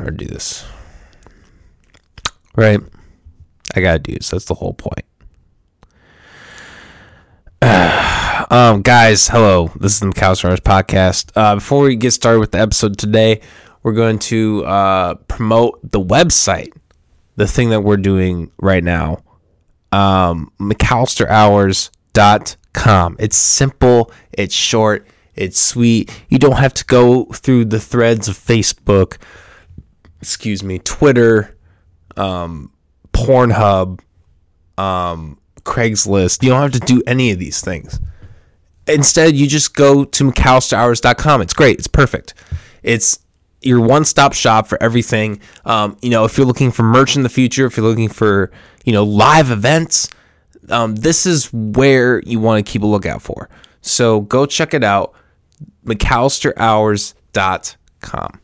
or do this. Right? I gotta do this. That's the whole point. um, guys, hello. This is the McAllister Hours podcast. Uh, before we get started with the episode today, we're going to uh, promote the website, the thing that we're doing right now. Um, McAllisterHours.com. It's simple, it's short, it's sweet. You don't have to go through the threads of Facebook, excuse me, Twitter, um, Pornhub, um, Craigslist. You don't have to do any of these things. Instead, you just go to McAllisterHours.com. It's great. It's perfect. It's your one-stop shop for everything. Um, you know, if you're looking for merch in the future, if you're looking for you know live events, um, this is where you want to keep a lookout for. So go check it out, McAllisterHours.com.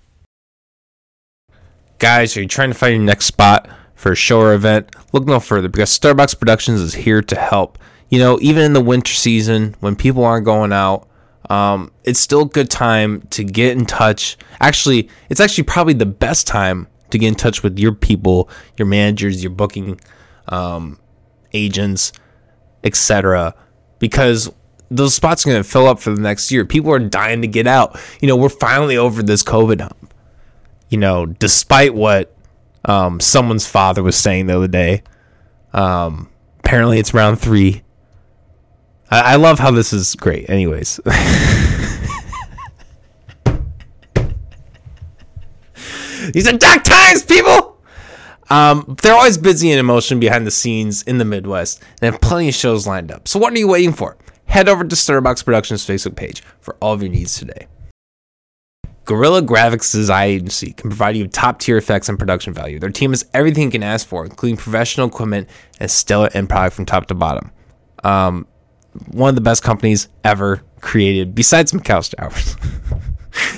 Guys, are you trying to find your next spot for a show or event? Look no further because Stutterbox Productions is here to help. You know, even in the winter season when people aren't going out, um, it's still a good time to get in touch. Actually, it's actually probably the best time to get in touch with your people, your managers, your booking um, agents, etc. Because those spots are going to fill up for the next year. People are dying to get out. You know, we're finally over this COVID hump. You know, despite what um, someone's father was saying the other day. Um, apparently, it's round three. I, I love how this is great. Anyways. These are dark times, people! Um, they're always busy and emotion behind the scenes in the Midwest and have plenty of shows lined up. So, what are you waiting for? Head over to Stutterbox Productions Facebook page for all of your needs today. Guerilla Graphics Design Agency can provide you top tier effects and production value. Their team has everything you can ask for, including professional equipment and stellar end product from top to bottom. Um, one of the best companies ever created, besides McAllister Hours.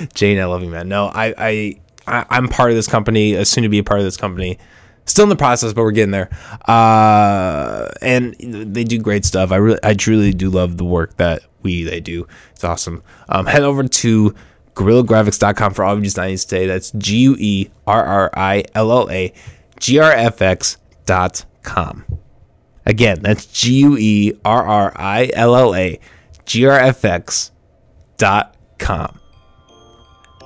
Jane, I love you, man. No, I, I, I, I'm part of this company, uh, soon to be a part of this company. Still in the process, but we're getting there. Uh, and they do great stuff. I really, I truly do love the work that we they do. It's awesome. Um, head over to GuerrillaGraphics.com for all of your designs today. That's G U E R R I L L A G R F X.com. Again, that's G U E R R I L L A G R F X.com.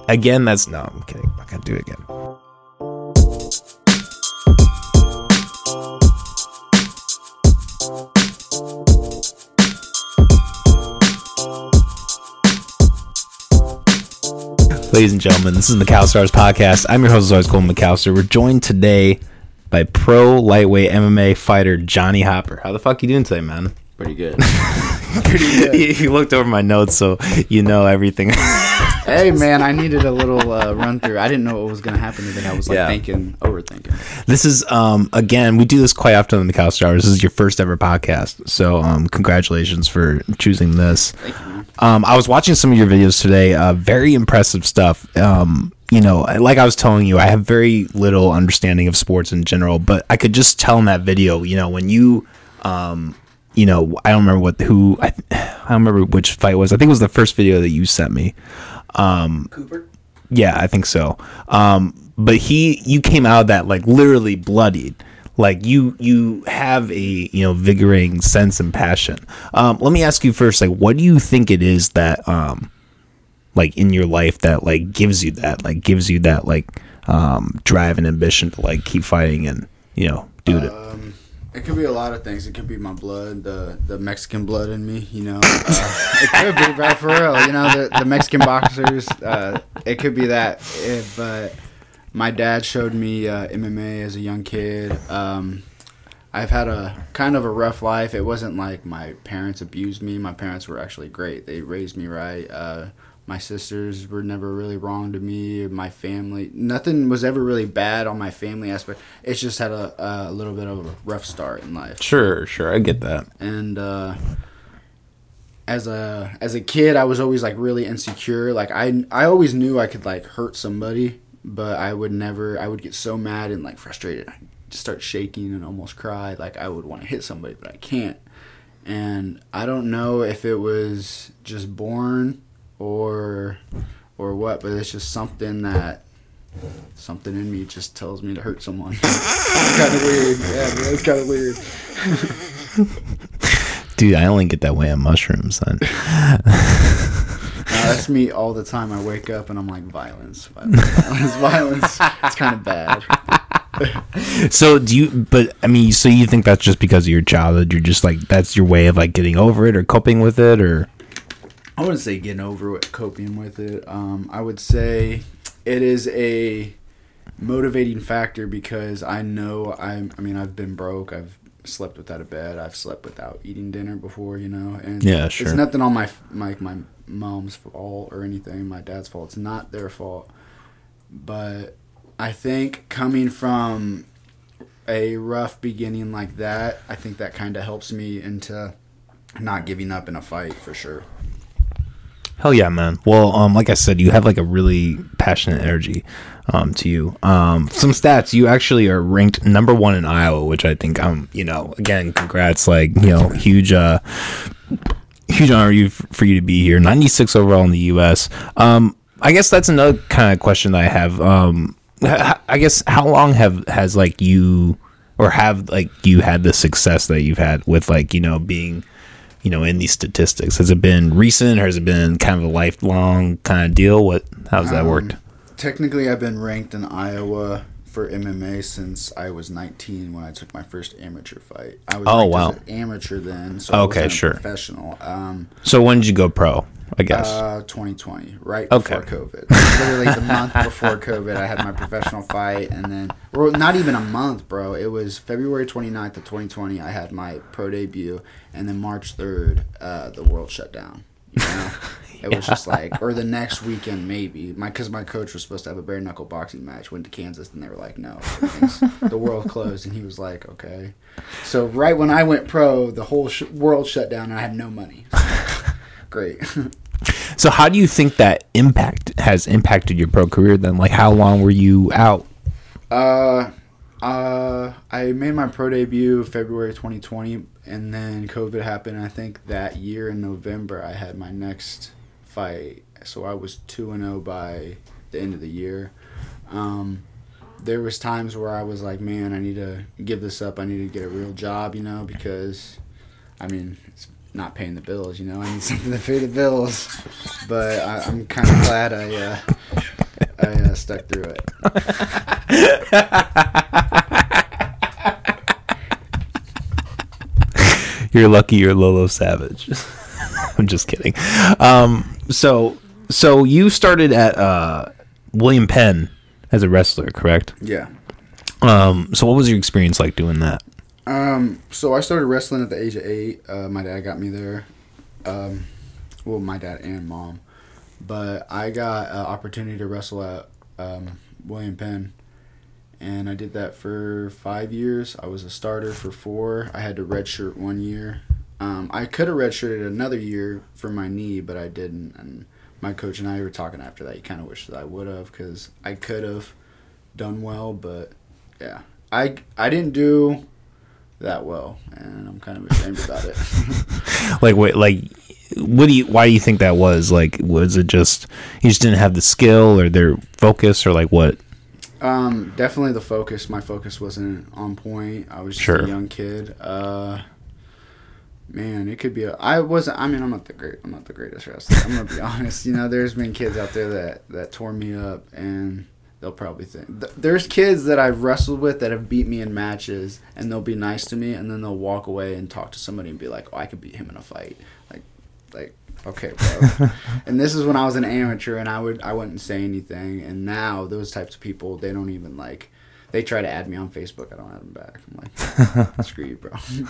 Again, that's no, I'm kidding. I'm not going to do it again. Ladies and gentlemen, this is the McAllister Hours podcast. I'm your host, as always, Colin McAllister. We're joined today by pro lightweight MMA fighter Johnny Hopper. How the fuck you doing today, man? Pretty good. Pretty good. you, you looked over my notes, so you know everything. hey, man, I needed a little uh, run through. I didn't know what was going to happen today. I was like Yeah. thinking, overthinking. this is um again, we do this quite often on the McAllister Hours. This is your first ever podcast, so um congratulations for choosing this. Thank you. Um, I was watching some of your videos today. Uh, very impressive stuff. Um, you know, like I was telling you, I have very little understanding of sports in general, but I could just tell in that video, you know, when you, um, you know, I don't remember what who I, I don't remember which fight was. I think it was the first video that you sent me. Cooper? Yeah, I think so. Um, but he, you came out of that like literally bloodied. Like you, you have a you know vigorating sense and passion. Um, let me ask you first, like, what do you think it is that, um, like in your life that like gives you that, like gives you that like um, drive and ambition to like keep fighting and you know do it. Um, it could be a lot of things. It could be my blood, the the Mexican blood in me. You know, uh, it could be, bro, for real. You know, the, the Mexican boxers. Uh, it could be that. Eh, but my dad showed me uh, MMA as a young kid. Um, I've had a kind of a rough life. It wasn't like my parents abused me. My parents were actually great. They raised me right. My sisters were never really wrong to me. My family, nothing was ever really bad on my family aspect. It's just had a, a little bit of a rough start in life. Sure, sure, I get that. And uh, as a as a kid, I was always like really insecure. Like I I always knew I could like hurt somebody, but I would never. I would get so mad and like frustrated. I just start shaking and almost cry. Like I would want to hit somebody, but I can't. And I don't know if it was just born or or what, but it's just something that something in me just tells me to hurt someone. it's kind of weird. Yeah, man, it's kind of weird. Dude, I only get that way on mushrooms. Uh, that's me all the time. I wake up and I'm like violence, violence, violence. violence. It's kind of bad. so do you? But I mean, so you think that's just because of your childhood? You're just like that's your way of like getting over it or coping with it, or I wouldn't say getting over it, coping with it. Um, I would say it is a motivating factor because I know I'm. I mean, I've been broke. I've slept without a bed. I've slept without eating dinner before. You know, and Yeah, sure. It's nothing on my my my mom's fault or anything. My dad's fault. It's not their fault. But I think coming from a rough beginning like that, I think that kind of helps me into not giving up in a fight for sure. Hell yeah, man. Well, um, like I said, you have like a really passionate energy, um, to you. Um, some stats. You actually are ranked number one in Iowa, which I think, I'm, you know, again, congrats. Like, you know, huge, uh, huge honor for you to be here. Ninety six overall in the U.S. Um, I guess that's another kind of question that I have. Um, I guess how long have has like you or have like you had the success that you've had with like you know being you know in these statistics? Has it been recent? Or has it been kind of a lifelong kind of deal? What how's that Um, worked Technically, I've been ranked in Iowa for MMA since I was 19 when I took my first amateur fight. I was Oh, wow. an amateur then, so I Okay, sure. professional. Um, so when did you go pro i guess uh, 2020, right Okay. before COVID. Literally the month before COVID, I had my professional fight, and then, well, not even a month, bro. It was February 29th of 2020. I had my pro debut, and then March 3rd, uh, the world shut down. You know? It was just like, or the next weekend maybe. My because my coach was supposed to have a bare knuckle boxing match. Went to Kansas and they were like, no, the world closed, and he was like, okay. So right when I went pro, the whole sh- world shut down, and I had no money. Great. so how do you think that impact has impacted your pro career then like how long were you out Uh, uh, I made my pro debut February 2020, and then COVID happened. I think that year in November, I had my next fight. So I was two and zero by the end of the year. Um, there was times where I was like, man, I need to give this up. I need to get a real job, you know, because, I mean, it's not paying the bills, you know. I need something to pay the bills. But I, I'm kind of glad I, uh, I uh, stuck through it. you're lucky you're lolo savage i'm just kidding um so so you started at uh william penn as a wrestler correct Yeah. um so what was your experience like doing that Um, so I started wrestling at the age of eight. Uh, my dad got me there. Um, well, my dad and mom, but I got an opportunity to wrestle at um, William Penn, and I did that for five years. I was a starter for four. I had to redshirt one year. Um, I could have redshirted another year for my knee, but I didn't. And my coach and I were talking after that. He kind of wished that I would have because I could have done well, but yeah, I I didn't do that well, and I'm kind of ashamed about it. like wait like what do you why do you think that was like was it just you just didn't have the skill or their focus or like what um, definitely the focus. My focus wasn't on point. I was just Sure. a young kid. Uh, man, it could be. A, I wasn't. I mean, I'm not the great. I'm not the greatest wrestler. I'm gonna be honest. You know, there's been kids out there that that tore me up, and they'll probably think th- there's kids that I've wrestled with that have beat me in matches, and they'll be nice to me, and then they'll walk away and talk to somebody and be like, "Oh, I could beat him in a fight." Like, like. Okay, bro. and this is when I was an amateur, and I would I wouldn't say anything. And now those types of people, they don't even like. They try to add me on Facebook. I don't add them back. I'm like, screw you, bro.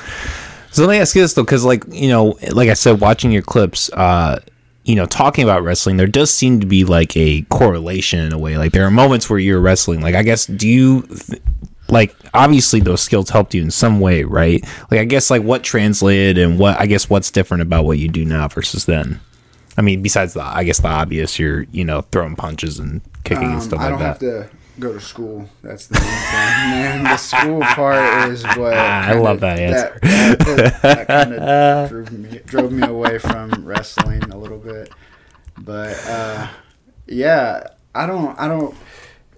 So let me ask you this though, because like you know, like I said, watching your clips, uh, you know, talking about wrestling, there does seem to be like a correlation in a way. Like there are moments where you're wrestling. Like I guess, do you th- like obviously those skills helped you in some way, right? Like I guess like what translated and what I guess what's different about what you do now versus then. I mean, besides the I guess the obvious, you're you know throwing punches and kicking and Um, stuff I like don't that. have to go to school. That's the main thing, man. The school part is what I love that answer. That, that, that kind of drove me drove me away from wrestling a little bit. But uh, yeah, I don't I don't.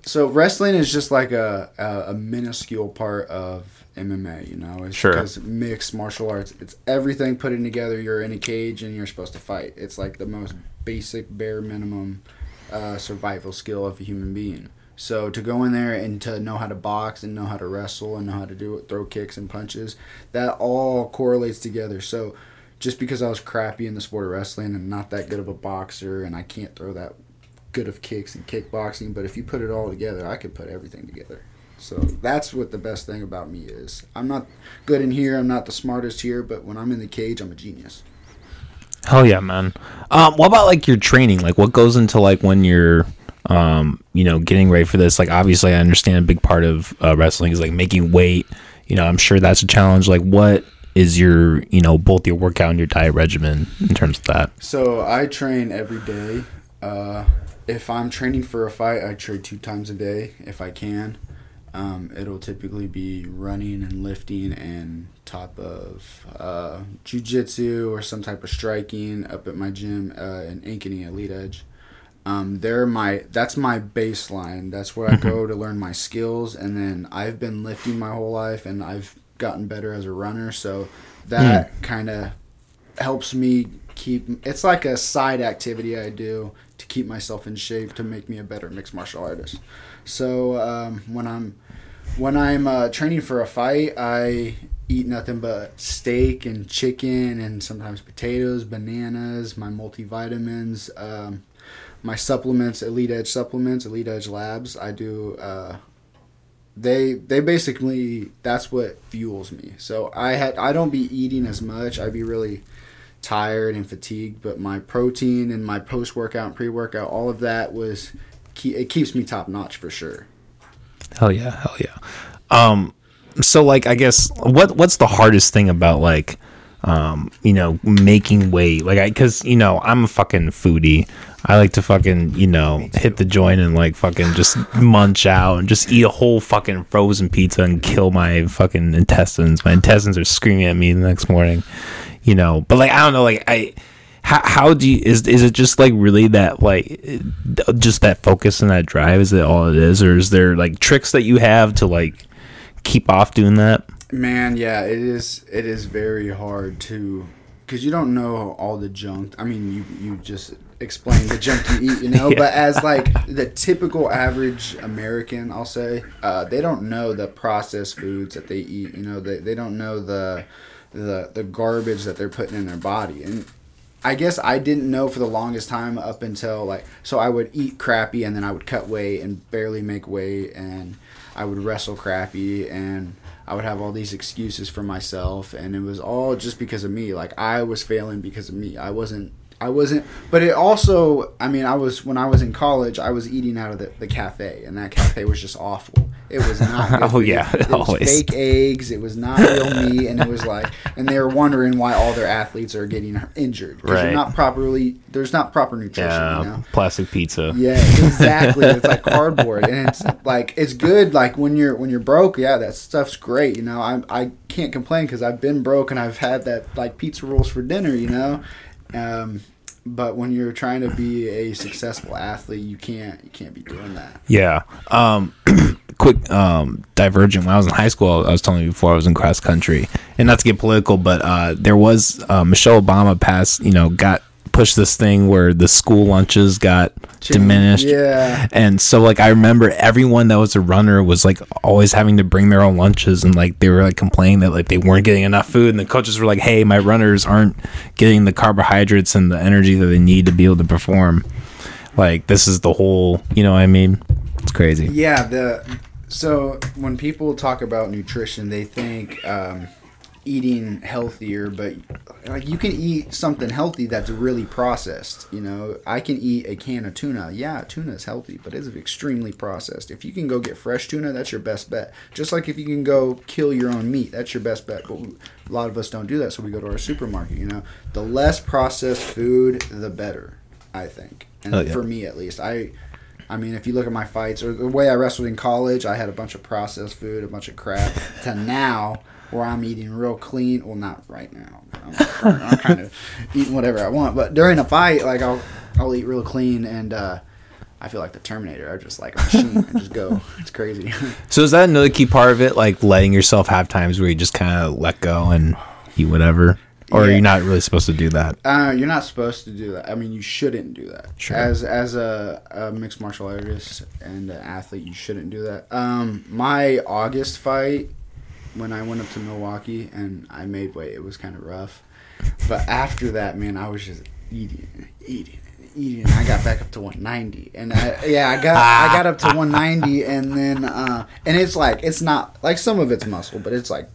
so wrestling is just like a, a, a minuscule part of MMA, you know. It's Sure. Because mixed martial arts, it's everything put in together. You're in a cage and you're supposed to fight. It's like the most basic, bare minimum uh, survival skill of a human being. So to go in there and to know how to box and know how to wrestle and know how to do it, throw kicks and punches, that all correlates together. So just because I was crappy in the sport of wrestling and not that good of a boxer and I can't throw that good of kicks and kickboxing, but if you put it all together, I could put everything together. So that's what the best thing about me is. I'm not good in here, I'm not the smartest here, but when I'm in the cage, I'm a genius. Hell yeah, man. Um, what about like your training? Like, what goes into like when you're, um, you know, getting ready for this? Like, obviously, I understand a big part of uh, wrestling is like making weight. You know, I'm sure that's a challenge. Like, what is your, you know, both your workout and your diet regimen in terms of that? So I train every day. Uh, if I'm training for a fight, I train two times a day if I can. Um, it'll typically be running and lifting and top of uh, jujitsu or some type of striking up at my gym uh, in Ankeny Elite Edge. Um, they're my that's my baseline. That's where I go to learn my skills, and then I've been lifting my whole life, and I've gotten better as a runner. So that kind of helps me keep. It's like a side activity I do to keep myself in shape to make me a better mixed martial artist. So um, when I'm when I'm uh, training for a fight, I eat nothing but steak and chicken and sometimes potatoes, bananas, my multivitamins, um, my supplements, Elite Edge supplements, Elite Edge Labs. I do. Uh, they they basically that's what fuels me. So I had I don't be eating as much. I'd be really tired and fatigued, but my protein and my post workout and pre workout, all of that was it keeps me top notch for sure. Hell yeah, hell yeah. Um, so like, I guess what what's the hardest thing about like, um, you know, making weight? Like, I because you know I'm a fucking foodie. I like to fucking you know hit the joint and like fucking just munch out and just eat a whole fucking frozen pizza and kill my fucking intestines. My intestines are screaming at me the next morning. You know, but like I don't know, like I how, how do you is is it just like really that like just that focus and that drive is it all it is or is there like tricks that you have to like keep off doing that Man, yeah, it is. It is very hard to, because you don't know all the junk. I mean, you you just explain the junk you eat, you know. Yeah. But as like the typical average American, I'll say, uh, they don't know the processed foods that they eat. You know, they they don't know the the the garbage that they're putting in their body and. I guess I didn't know for the longest time up until like so I would eat crappy and then I would cut weight and barely make weight and I would wrestle crappy and I would have all these excuses for myself and it was all just because of me. Like I was failing because of me. I wasn't I wasn't but it also I mean I was when I was in college I was eating out of the, the cafe and that cafe was just awful it was not Oh, yeah, it was always. fake eggs it was not real meat and it was like and they were wondering why all their athletes are getting injured because Right. you're not properly there's not proper nutrition yeah you know plastic pizza yeah, exactly. it's like cardboard, and it's like it's good. Like when you're when you're broke, yeah, that stuff's great. You know, I I can't complain because I've been broke and I've had that like pizza rolls for dinner. You know, um, but when you're trying to be a successful athlete, you can't you can't be doing that. yeah. Um quick um divergent. When i was in high school i was telling you before i was in cross country. And not to get political but uh there was uh, michelle obama passed you know got pushed this thing where the school lunches got diminished Yeah. And so like I remember everyone that was a runner was like always having to bring their own lunches and like they were like complaining that like they weren't getting enough food and the coaches were like, "Hey, my runners aren't getting the carbohydrates and the energy that they need to be able to perform." Like this is the whole, you know what I mean? It's crazy. Yeah, the so when people talk about nutrition, they think um, eating healthier, but like you can eat something healthy that's really processed. You know, I can eat a can of tuna. Yeah, tuna is healthy, but it's extremely processed. If you can go get fresh tuna, that's your best bet. Just like if you can go kill your own meat, that's your best bet. But a lot of us don't do that, so we go to our supermarket. You know, the less processed food, the better. I think, and Oh, yeah. for me at least, I. I mean, if you look at my fights or the way I wrestled in college, I had a bunch of processed food, a bunch of crap. to now, where I'm eating real clean. Well, not right now. I'm, I'm kind of eating whatever I want. But during a fight, like I'll I'll eat real clean, and uh, I feel like the Terminator. I just like a machine. I just go. It's crazy. So is that another key part of it, like letting yourself have times where you just kind of let go and eat whatever, or Yeah. you're not really supposed to do that? Uh, you're not supposed to do that. I mean, you shouldn't do that. Sure. As as a, a mixed martial artist and an athlete, you shouldn't do that. Um, my August fight, when I went up to Milwaukee and I made weight, it was kind of rough. But after that, man, I was just eating, and eating, and eating. And I got back up to 190, and I, yeah, I got I got up to 190, and then uh, and it's like it's not like some of it's muscle, but it's like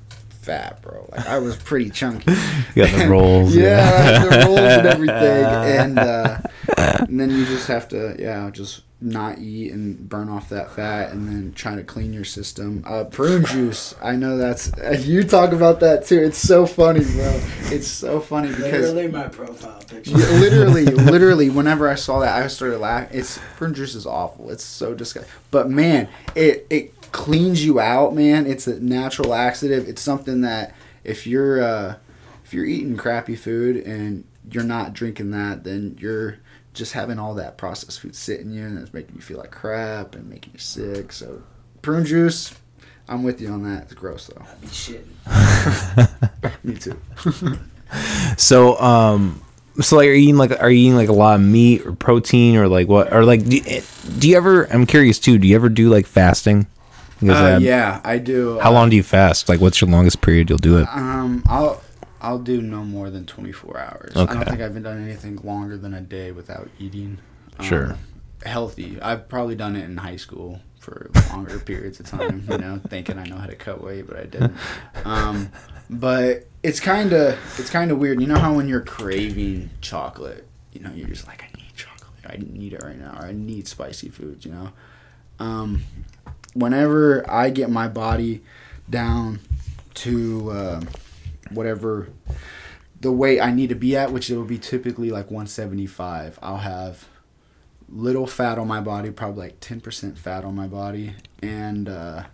fat, bro. Like I was pretty chunky. You got the rolls. yeah, the rolls and everything, and, uh, and then you just have to, yeah, just not eat and burn off that fat, and then try to clean your system. Uh, prune juice, I know that's you talk about that too. It's so funny, bro. It's so funny because Literally my profile picture. literally, literally, whenever I saw that, I started laughing. It's prune juice is awful. It's so disgusting. But man, it it cleans you out, man. It's a natural laxative. It's something that if you're uh, if you're eating crappy food and you're not drinking that, then you're just having all that processed food sitting in you and it's making you feel like crap and making you sick. So prune juice, I'm with you on that. It's gross though. Be shitting. Me too. So, um, so like, are you eating like, are you eating like a lot of meat or protein or like what, or like, do, do you ever? I'm curious too. Do you ever do like fasting? Uh, yeah, I do. How long do you fast? Like, what's your longest period you'll do it? Um, I'll I'll do no more than twenty four hours. I don't think I've done anything longer than a day without eating. Um, Sure. Healthy. I've probably done it in high school for longer periods of time. You know, thinking I know how to cut weight, but I didn't. Um, but it's kind of it's kind of weird. You know how when you're craving chocolate, you know, you're just like, I need chocolate. I need it right now, or I need spicy foods. You know. Um, whenever I get my body down to uh, whatever the weight I need to be at, which it will be typically like 175, I'll have little fat on my body, probably like 10% fat on my body, and uh,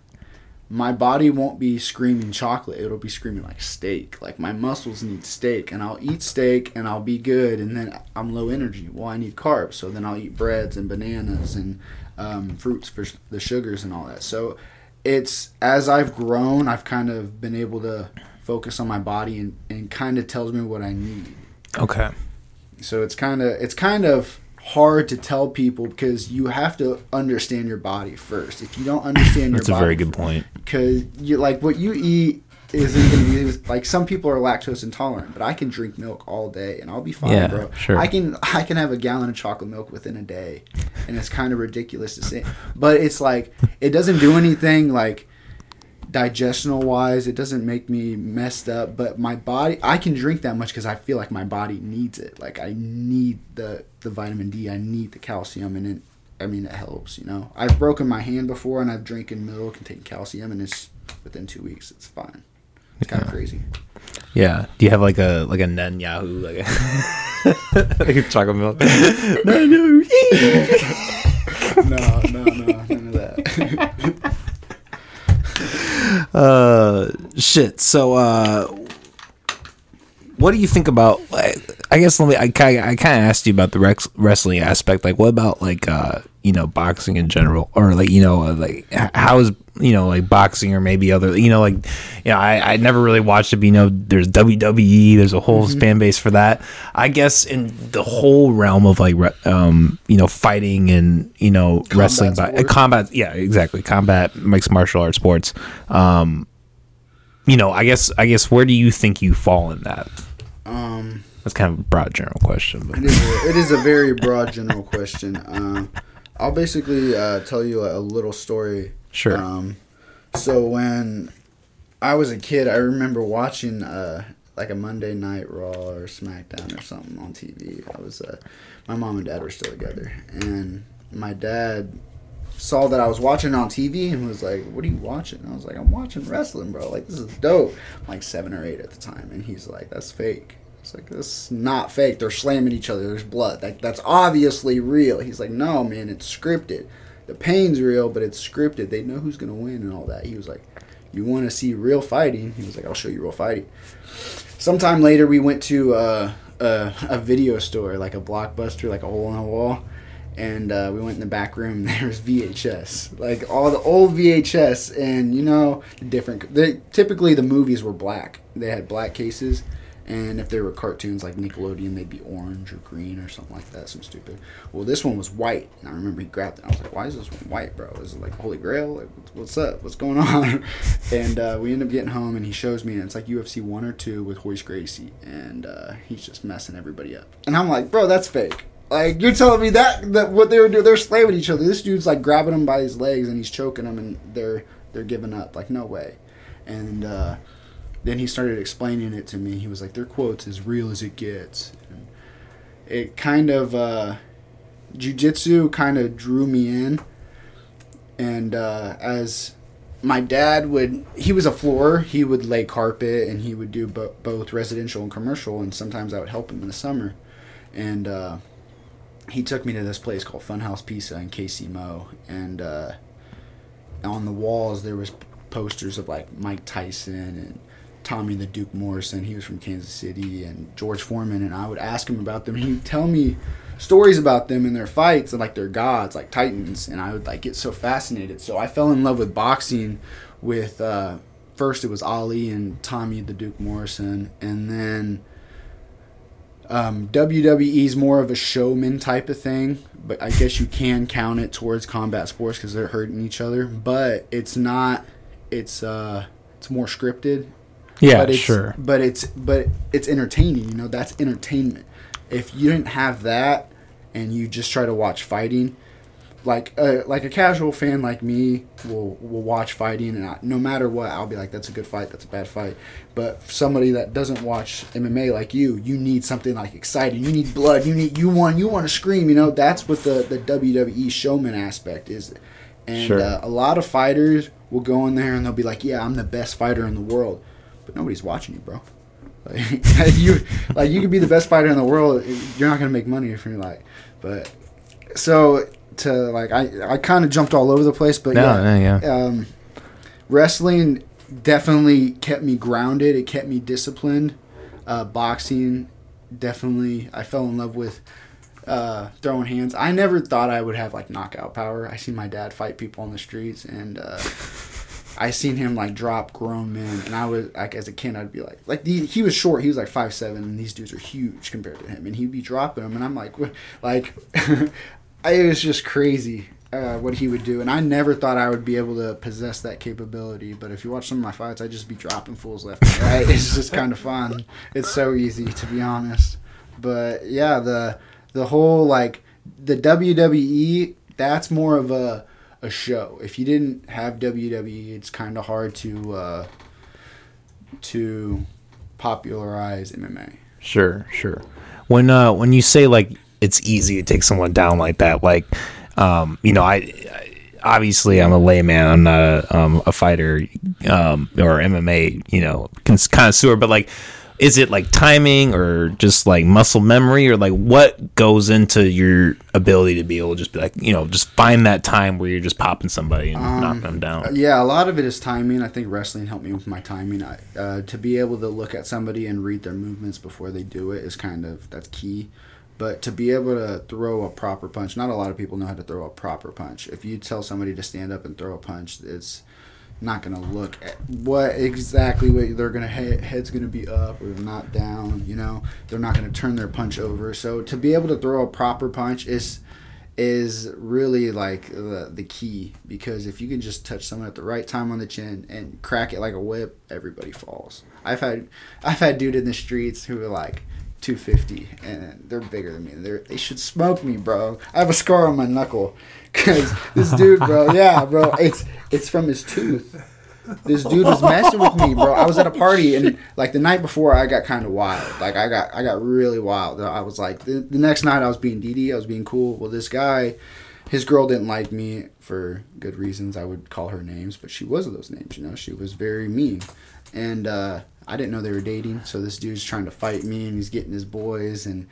my body won't be screaming chocolate. It'll be screaming like steak. Like my muscles need steak, and I'll eat steak and I'll be good, and then I'm low energy. Well, I need carbs, so then I'll eat breads and bananas and um, fruits for the sugars and all that. So it's as I've grown, I've kind of been able to focus on my body and, and kind of tells me what I need. Okay. So it's kind of it's kind of hard to tell people because you have to understand your body first. If you don't understand your body That's a body, very good point. because you like what you eat isn't gonna be like some people are lactose intolerant, but I can drink milk all day and I'll be fine, Yeah, bro. sure. I can I can have a gallon of chocolate milk within a day, and it's kind of ridiculous to say, but it's like it doesn't do anything like digestional wise. It doesn't make me messed up, but my body I can drink that much because I feel like my body needs it. Like I need the the vitamin D, I need the calcium, and it. I mean, it helps, you know. I've broken my hand before, and I've drinking milk and taken calcium, and it's within two weeks, it's fine. It's kind of crazy. Yeah. Do you have like a like a Nen Yahoo like a, like a chocolate milk? no, no. no, no, no, none of that. uh shit so uh what do you think about like, i guess let me i kind i kind of asked you about the rex, wrestling aspect like what about like uh you know boxing in general or like you know uh, like how is you know like boxing or maybe other you know like you know i i never really watched it but you know there's wwe there's a whole fan base for that. I guess in the whole realm of like um you know fighting and you know wrestling by, uh, combat yeah exactly. Combat mixed martial arts sports. Um you know i guess i guess where do you think you fall in that? Um, that's kind of a broad general question but it is a, it is a very broad general question. Um, I'll basically uh, tell you a, little story. Sure. Um, so when I was a kid, I remember watching uh, like a Monday Night Raw or SmackDown or something on TV. I was uh, my mom and dad were still together, and my dad saw that I was watching on TV and was like, "What are you watching?" And I was like, "I'm watching wrestling, bro. Like this is dope." I'm like seven or eight at the time, and he's like, "That's fake." It's like this is not fake. They're slamming each other. There's blood. Like that's obviously real. He's like, "No, man, it's scripted. The pain's real, but it's scripted. They know who's gonna win and all that." He was like, "You want to see real fighting?" He was like, "I'll show you real fighting." Sometime later, we went to uh, a, a video store, like a blockbuster, like a hole in the wall, and uh, we went in the back room. and There was VHS, like all the old VHS, and you know, different. They, typically, the movies were black. They had black cases, and if they were cartoons like Nickelodeon, they'd be orange or green or something like that. Some stupid. Well, this one was white, and I remember he grabbed it. I was like, "Why is this one white, bro? Is it like Holy Grail? Like, what's up? What's going on?" and uh, we end up getting home, and he shows me, and it's like UFC one or two with Royce Gracie, and uh, he's just messing everybody up. And I'm like, "Bro, that's fake." Like you're telling me that that what they were doing, they're slaving each other. This dude's like grabbing him by his legs and he's choking him, and they're they're giving up. Like no way. And uh, then he started explaining it to me. He was like, "Their quotes as real as it gets." And it kind of uh, jujitsu kind of drew me in, and uh, as my dad would he was a floorer he would lay carpet and he would do bo- both residential and commercial and sometimes i would help him in the summer and uh, he took me to this place called Funhouse Pizza in KC Mo, and uh, on the walls there was posters of like Mike Tyson and Tommy the Duke Morrison. He was from Kansas City, and George Foreman. And I would ask him about them. He'd tell me stories about them and their fights and like their gods, like titans. And I would like get so fascinated. So I fell in love with boxing. With uh, first it was Ali and Tommy the Duke Morrison, and then um, WWE is more of a showman type of thing, but I guess you can count it towards combat sports because they're hurting each other. But it's not. It's uh, it's more scripted. Yeah, but it's, sure. But it's but it's entertaining. You know, that's entertainment. If you didn't have that, and you just try to watch fighting, like uh, like a casual fan like me will will watch fighting, and I, no matter what, I'll be like, that's a good fight, that's a bad fight. But somebody that doesn't watch MMA like you, you need something like exciting. You need blood. You need you want you want to scream. You know, that's what the the WWE showman aspect is. And Sure. uh, a lot of fighters will go in there and they'll be like, "Yeah, I'm the best fighter in the world," but nobody's watching you, bro. Like you, like you could be the best fighter in the world. You're not gonna make money if you're like, but so to like I I kind of jumped all over the place, but No, yeah, no, yeah. um, wrestling definitely kept me grounded. It kept me disciplined. Uh, boxing definitely I fell in love with uh, throwing hands. I never thought I would have like knockout power. I seen my dad fight people on the streets, and uh, I seen him like drop grown men. And I was like, as a kid, I'd be like, like he was short. He was like five seven, and these dudes are huge compared to him. And he'd be dropping them, and I'm like, what? like, it was just crazy. Uh, what he would do, and I never thought I would be able to possess that capability. But if you watch some of my fights, I just be dropping fools left and right. It's just kind of fun. It's so easy, to be honest. But yeah, the the whole like the WWE that's more of a a show. If you didn't have WWE, it's kind of hard to uh, to popularize MMA. Sure, sure. When uh when you say like it's easy to take someone down like that, like um you know I, I obviously I'm a layman, I'm not a um a fighter um or MMA you know connoisseur, but like is it like timing or just like muscle memory or like what goes into your ability to be able to just be like you know just find that time where you're just popping somebody and knocking them down? Yeah, a lot of it is timing. I think wrestling helped me with my timing. I, uh, to be able to look at somebody and read their movements before they do it is kind of that's key. But to be able to throw a proper punch, not a lot of people know how to throw a proper punch. If you tell somebody to stand up and throw a punch, it's not gonna look at what exactly what they're gonna he- head's gonna be up or not down. You know, they're not gonna turn their punch over. So to be able to throw a proper punch is is really like the, the key because if you can just touch someone at the right time on the chin and crack it like a whip, everybody falls. I've had I've had dude in the streets who are like 250 and they're bigger than me. They they should smoke me, bro. I have a scar on my knuckle cuz this dude, bro. Yeah, bro. It's it's from his tooth. This dude was messing with me, bro. I was at a party and like the night before I got kind of wild. Like I got I got really wild. I was like the, the next night I was being DD, I was being cool. Well, this guy his girl didn't like me for good reasons. I would call her names, but she was those names, you know. She was very mean. And uh I didn't know they were dating, so this dude's trying to fight me and he's getting his boys and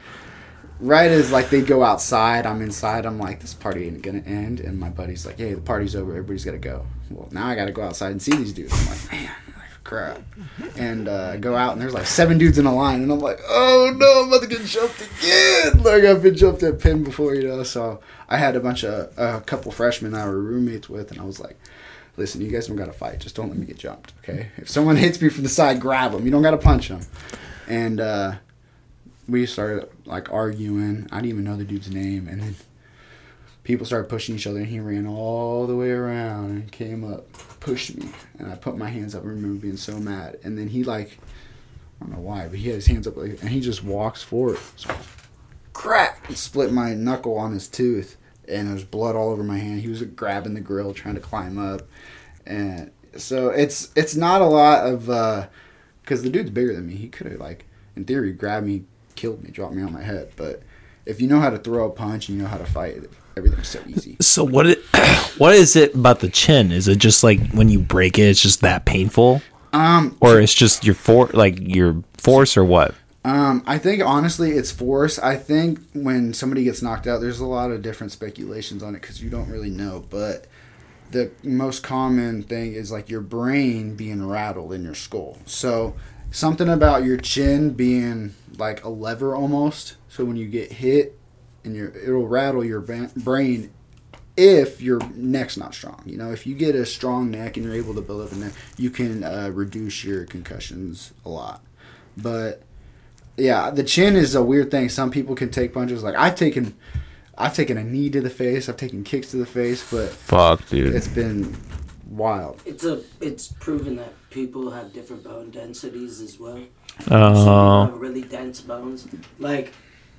right as like they go outside, I'm inside. I'm like, this party ain't gonna end. And my buddy's like, hey, the party's over. Everybody's gotta go. Well, now I gotta go outside and see these dudes. I'm like, man, Like, crap. And uh, go out and there's like seven dudes in a line, and I'm like, oh no, I'm about to get jumped again. Like I've been jumped at pin before, you know. So I had a bunch of a couple freshmen I were roommates with, and I was like. Listen, you guys don't gotta fight. Just don't let me get jumped, okay? If someone hits me from the side, grab them. You don't gotta punch them. And uh, we started like arguing. I didn't even know the dude's name, and then people started pushing each other, and he ran all the way around and came up, pushed me, and I put my hands up. I remember being so mad, and then he like, I don't know why, but he had his hands up, like, and he just walks forward, so, crack, and split my knuckle on his tooth, and there was blood all over my hand. He was grabbing the grill, trying to climb up, and so it's it's not a lot of because the dude's bigger than me. He could have like in theory grabbed me, killed me, dropped me on my head, but if you know how to throw a punch and you know how to fight, everything's so easy. So what it, what is it about the chin? Is it just like when you break it, it's just that painful, Um, or it's just your for like your force or what? Um, I think honestly, it's force. I think when somebody gets knocked out, there's a lot of different speculations on it because you don't really know. But the most common thing is like your brain being rattled in your skull. So something about your chin being like a lever almost. So when you get hit, and your it'll rattle your brain if your neck's not strong. You know, if you get a strong neck and you're able to build up a neck, you can uh, reduce your concussions a lot. But yeah, the chin is a weird thing. Some people can take punches. Like I've taken, I've taken a knee to the face. I've taken kicks to the face, but Fuck, dude. it's been wild. It's a it's proven that people have different bone densities as well. Oh, Some people have really dense bones. Like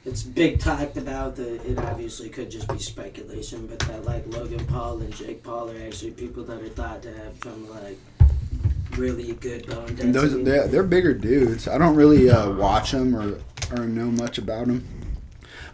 it's big talked about that it obviously could just be speculation, but that like Logan Paul and Jake Paul are actually people that are thought to have some like really good bone density. And those they're, they're bigger dudes. I don't really uh, watch them or or know much about them,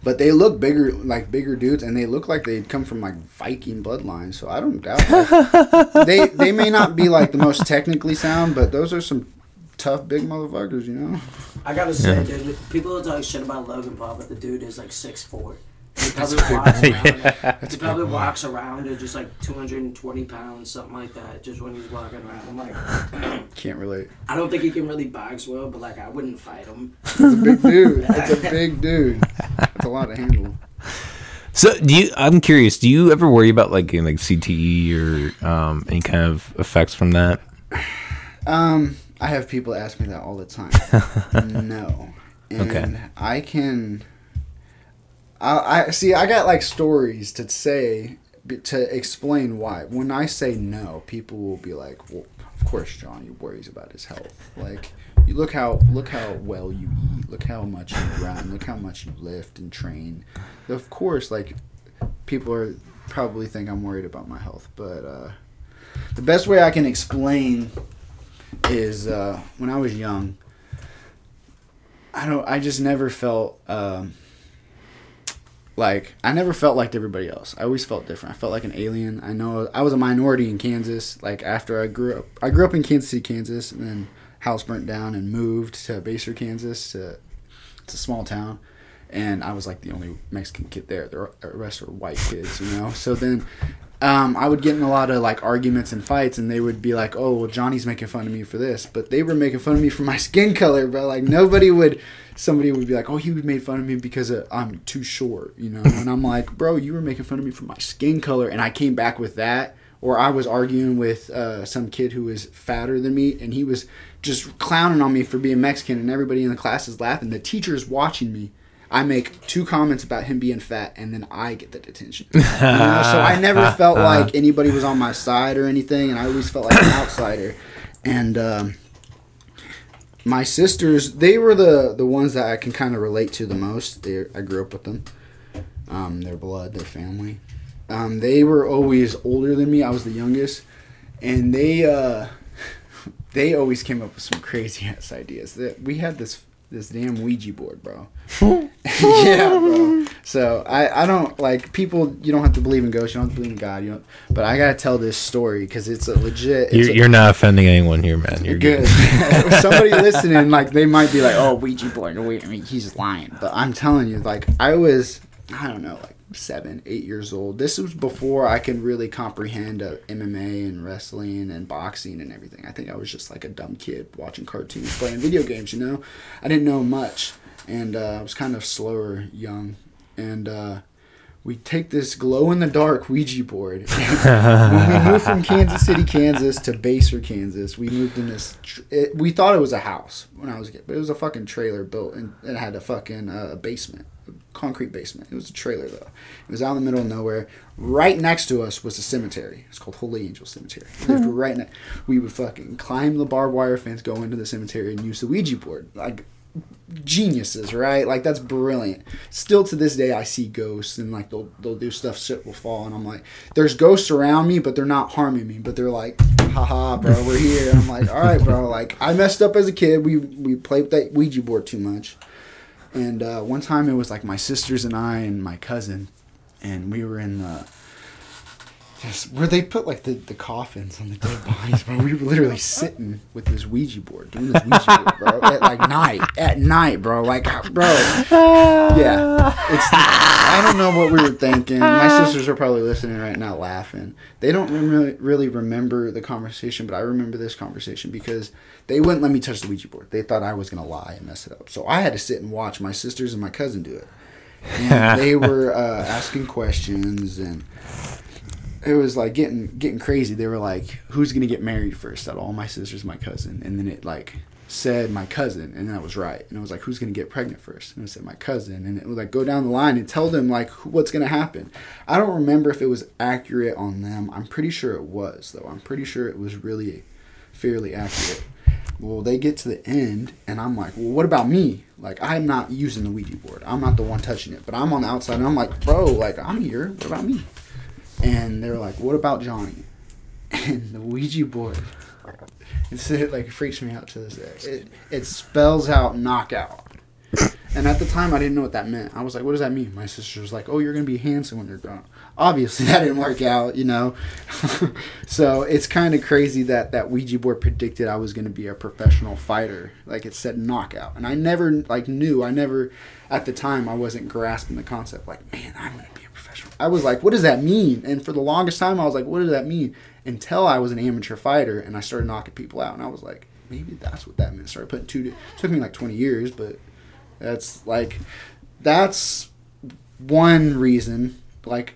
but they look bigger, like bigger dudes, and they look like they'd come from like Viking bloodline. So I don't doubt that. they they may not be like the most technically sound, but those are some tough big motherfuckers, you know. I gotta say, dude, people will talk shit about Logan Paul, but the dude is like six four. He probably walks around. he probably walks around at just like 220 pounds, something like that, just when he's walking around. I'm like, Can't relate. I don't think he can really box well, but like I wouldn't fight him. It's a big dude. It's a big dude. It's a lot to handle. So do you? I'm curious. Do you ever worry about like getting, like CTE or um, any kind of effects from that? Um, I have people ask me that all the time. no, and Okay. I can. I, I see. I got like stories to say to explain why. When I say no, people will be like, "Well, of course, Johnny worries about his health. Like, you look how look how well you eat. Look how much you run. Look how much you lift and train. Of course, like people are probably think I'm worried about my health, but uh, the best way I can explain is uh, when I was young. I don't. I just never felt um, like I never felt like everybody else. I always felt different. I felt like an alien. I know I was a minority in Kansas. Like after I grew up, I grew up in Kansas City, Kansas, and then house burnt down and moved to Basehor, Kansas. To, it's a small town, and I was like the only Mexican kid there. The rest were white kids, you know. So then um, I would get in a lot of like arguments and fights, and they would be like, "Oh, well, Johnny's making fun of me for this," but they were making fun of me for my skin color. But like nobody would, somebody would be like, "Oh, he made fun of me because uh, I'm too short," you know. And I'm like, "Bro, you were making fun of me for my skin color," and I came back with that. Or I was arguing with uh, some kid who was fatter than me, and he was just clowning on me for being Mexican, and everybody in the class is laughing. The teacher is watching me. I make two comments about him being fat, and then I get the detention. You know? So I never felt like anybody was on my side or anything, and I always felt like an outsider. And um, my sisters, they were the the ones that I can kind of relate to the most. They, I grew up with them. Um, their blood, their family. Um, they were always older than me. I was the youngest, and they uh, they always came up with some crazy ass ideas. That we had this this damn Ouija board, bro. yeah, bro. So I, I don't like people. You don't have to believe in ghosts. You don't have to believe in God. You don't. But I gotta tell this story because it's a legit. It's You're, a, you're not offending anyone here, man. You're good. good. Somebody listening, like they might be like, "Oh, Ouija board." Wait, I mean, he's lying. But I'm telling you, like I was, I don't know, like seven, eight years old. This was before I can really comprehend uh, MMA and wrestling and boxing and everything. I think I was just like a dumb kid watching cartoons, playing video games. You know, I didn't know much, and uh, I was kind of slower, young, and. Uh, we take this glow in the dark Ouija board. when we moved from Kansas City, Kansas to Basehor, Kansas, we moved in this. Tr- it, we thought it was a house when I was a kid, but it was a fucking trailer built and it had a fucking uh, basement, concrete basement. It was a trailer though. It was out in the middle of nowhere. Right next to us was a cemetery. It's called Holy Angel Cemetery. We lived hmm. right next. We would fucking climb the barbed wire fence, go into the cemetery, and use the Ouija board. Like geniuses, right? Like that's brilliant. Still to this day, I see ghosts and like they'll they'll do stuff, shit will fall, and I'm like, there's ghosts around me, but they're not harming me. But they're like, haha, bro, we're here. And I'm like, all right, bro. Like I messed up as a kid. We we played with that Ouija board too much, and uh, one time it was like my sisters and I and my cousin, and we were in the. Yes, where they put like the, the coffins on the dead bodies, bro. We were literally sitting with this Ouija board, doing this Ouija board, bro, at like night, at night, bro. Like, bro, yeah. It's I don't know what we were thinking. My sisters are probably listening right now, laughing. They don't really really remember the conversation, but I remember this conversation because they wouldn't let me touch the Ouija board. They thought I was gonna lie and mess it up, so I had to sit and watch my sisters and my cousin do it. And they were uh, asking questions and it was like getting getting crazy. They were like, "Who's gonna get married first? Out of all my sisters, my cousin." And then it like said my cousin, and I was right. And it was like, "Who's gonna get pregnant first? And it said my cousin. And it would like go down the line and tell them like what's gonna happen. I don't remember if it was accurate on them. I'm pretty sure it was though. I'm pretty sure it was really fairly accurate. Well, they get to the end, and I'm like, well, what about me? Like, I'm not using the Ouija board. I'm not the one touching it, but I'm on the outside, and I'm like, bro, like, I'm here. What about me? And they were like, what about Johnny? And the Ouija board, it's, it like freaks me out to this day. It, it spells out knockout. And at the time, I didn't know what that meant. I was like, what does that mean? My sister was like, oh, you're to be handsome when you're grown. Obviously, that didn't work out, you know? so it's kind of crazy that that Ouija board predicted I was to be a professional fighter. Like it said knockout. And I never, like, knew. I never, at the time, I wasn't grasping the concept. Like, man, I'm going to. I was like, what does that mean? And for the longest time, I was like, what does that mean? Until I was an amateur fighter and I started knocking people out. And I was like, maybe that's what that meant. Started putting two, it took me like 20 years, but that's like, that's one reason. Like,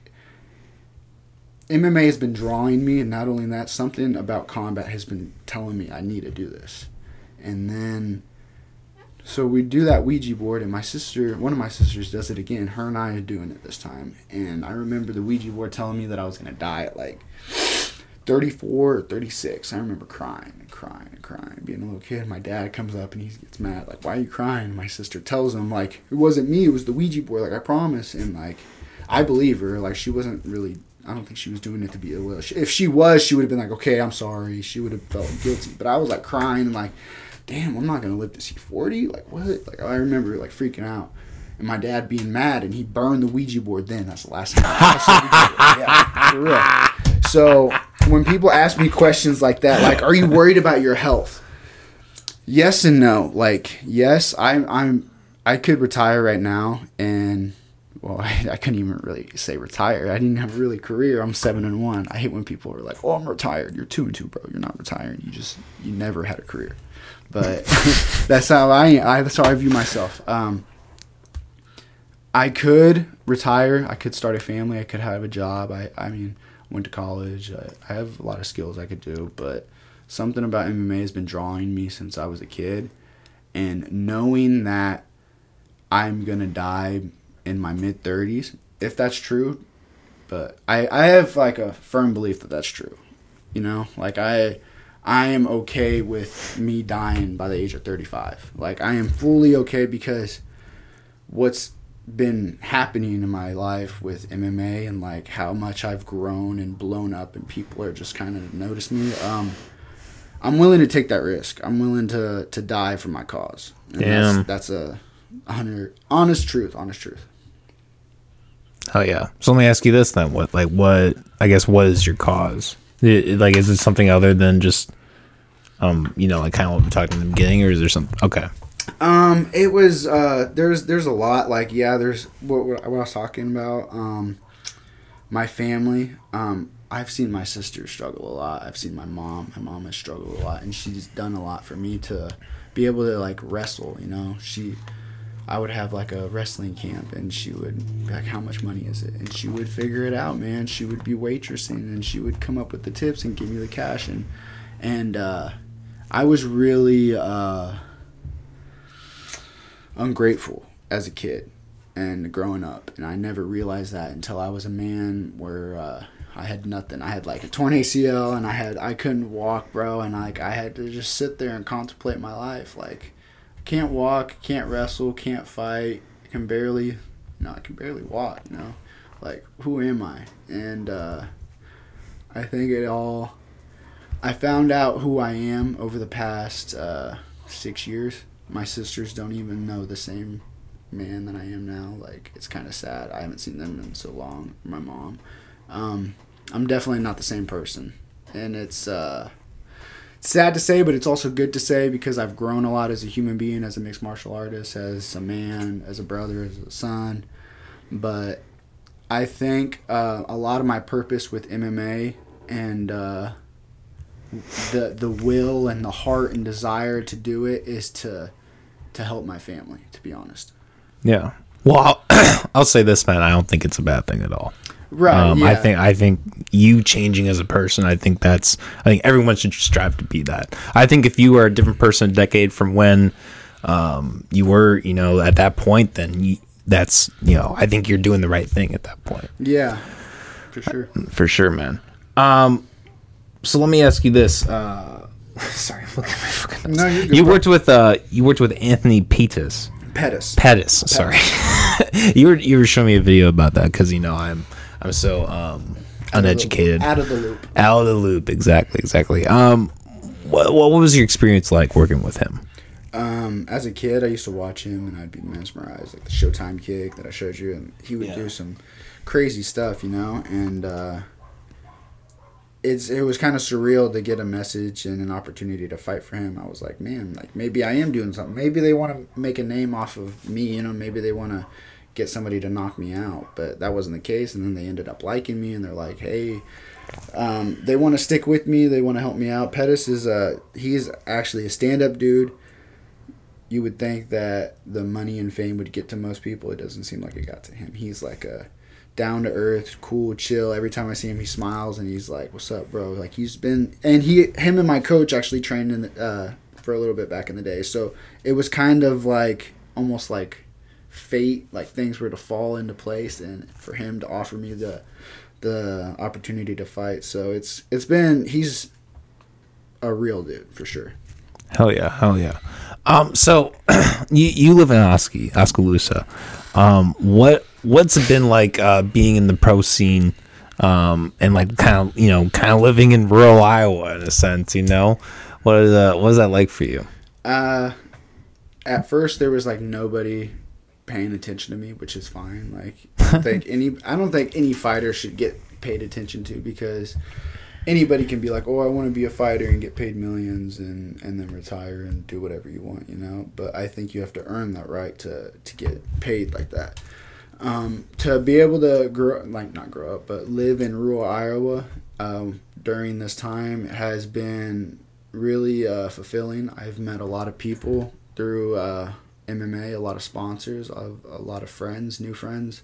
MMA has been drawing me, and not only that, something about combat has been telling me I need to do this. And then, so we do that Ouija board, and my sister, one of my sisters, does it again. Her and I are doing it this time. And I remember the Ouija board telling me that I was going to die at like 34 or 36. I remember crying and crying and crying, being a little kid. My dad comes up and he gets mad, like, why are you crying? And my sister tells him, like, it wasn't me, it was the Ouija board, like, I promise. And, like, I believe her. Like, she wasn't really, I don't think she was doing it to be ill will. If she was, she would have been like, okay, I'm sorry. She would have felt guilty. But I was, like, crying and, like, damn, I'm not going to live to see 40? Like, what? Like, I remember, like, freaking out. And my dad being mad, and he burned the Ouija board then. That's the last time I saw Ouija board. Yeah, for real. So when people ask me questions like that, like, "Are you worried about your health?" Yes and no. Like, yes, I'm. I'm. I could retire right now, and well, I, I couldn't even really say retire. I didn't have a really career. I'm seven and one. I hate when people are like, "Oh, I'm retired." You're two and two, bro. You're not retired. You just you never had a career. But that's how I, I. That's how I view myself. Um, I could retire. I could start a family. I could have a job. I, I mean, went to college. I, I have a lot of skills I could do, but something about MMA has been drawing me since I was a kid. And knowing that I'm going to die in my mid 30s, if that's true, but I, I have like a firm belief that that's true. You know, like I. I am okay with me dying by the age of 35. Like I am fully okay because what's been happening in my life with MMA and like how much I've grown and blown up and people are just kind of notice me. Um, I'm willing to take that risk. I'm willing to to die for my cause. And Damn. That's, that's a honor, honest truth. Honest truth. Oh yeah. So let me ask you this then: what, like, what? I guess what is your cause? I- like, is it something other than just, um, you know, like kind of what we talked in the beginning, or is there something? Okay. Um, it was uh, there's there's a lot like yeah, there's what, what I was talking about. Um, my family. Um, I've seen my sister struggle a lot. I've seen my mom. My mom has struggled a lot, and she's done a lot for me to be able to like wrestle. You know, she. I would have like a wrestling camp, and she would be like, "How much money is it?" And she would figure it out, man. She would be waitressing, and she would come up with the tips and give me the cash, and and uh, I was really. Uh, ungrateful as a kid and growing up and i never realized that until i was a man where uh, i had nothing i had like a torn acl and i had i couldn't walk bro and like i had to just sit there and contemplate my life like can't walk can't wrestle can't fight can barely no i can barely walk you know like who am i and uh, i think it all i found out who i am over the past uh, six years my sisters don't even know the same man that I am now. Like it's kind of sad. I haven't seen them in so long. My mom. Um, I'm definitely not the same person, and it's uh, sad to say, but it's also good to say because I've grown a lot as a human being, as a mixed martial artist, as a man, as a brother, as a son. But I think uh, a lot of my purpose with MMA and uh, the the will and the heart and desire to do it is to to help my family. To be honest, Yeah. Well, I'll, I'll say this, man. I don't think it's a bad thing at all. Right? Um, I think I think you changing as a person. I think that's. I think everyone should strive to be that. I think if you are a different person a decade from when um, you were, you know, at that point, then you, that's you know, I think you're doing the right thing at that point yeah, for sure. for sure, man. Um, so let me ask you this. Uh, sorry, look at my fucking. notes. No, you're good, you bro. worked with uh, you worked with Anthony Pettis. Pettis. Pettis. Sorry, you were you were showing me a video about that because you know I'm I'm so um, uneducated, Out of the loop. out of the loop. Exactly, exactly. Um, what what was your experience like working with him? Um, as a kid, I used to watch him and I'd be mesmerized, like the Showtime kick that I showed you, and he would Yeah. do some crazy stuff, you know. And uh, it's it was kind of surreal to get a message and an opportunity to fight for him. I was like, man, like maybe I am doing something. Maybe they want to make a name off of me, you know. Maybe they want to get somebody to knock me out, but that wasn't the case. And then they ended up liking me, and they're like, hey. Um, they want to stick with me. They want to help me out. Pettis is a he's actually a stand-up dude you would think that the money and fame would get to most people. It doesn't seem like it got to him. He's like a down to earth, cool, chill. Every time I see him, he smiles and he's like, "What's up, bro?" Like he's been and he, him and my coach actually trained in the, uh, for a little bit back in the day. So it was kind of like almost like fate, like things were to fall into place, and for him to offer me the the opportunity to fight. So it's it's been he's a real dude for sure. Hell yeah, hell yeah. Um, so you you live in Oski, Oskaloosa. Um, what what's it been like uh, being in the pro scene, um, and like kind of you know kind of living in rural Iowa in a sense, you know? What is uh, what is that like for you? Uh, at first there was like nobody paying attention to me, which is fine. Like I don't think any I don't think any fighter should get paid attention to because anybody can be like, "Oh, I want to be a fighter and get paid millions and and then retire and do whatever you want," you know. But I think you have to earn that right to to get paid like that. Um, to be able to grow, like not grow up, but live in rural Iowa um, during this time has been really uh, fulfilling. I've met a lot of people through uh, MMA, a lot of sponsors, a, a lot of friends, new friends,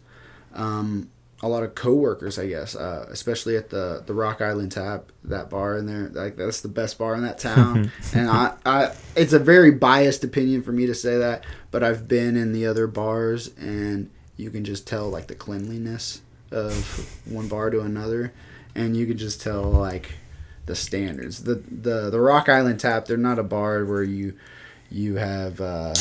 um, a lot of coworkers, I guess, uh, especially at the the Rock Island Tap, that bar in there. Like that's the best bar in that town. and I, I, it's a very biased opinion for me to say that, but I've been in the other bars and you can just tell like the cleanliness of one bar to another, and you can just tell like the standards. The the the Rock Island Tap, they're not a bar where you you have uh,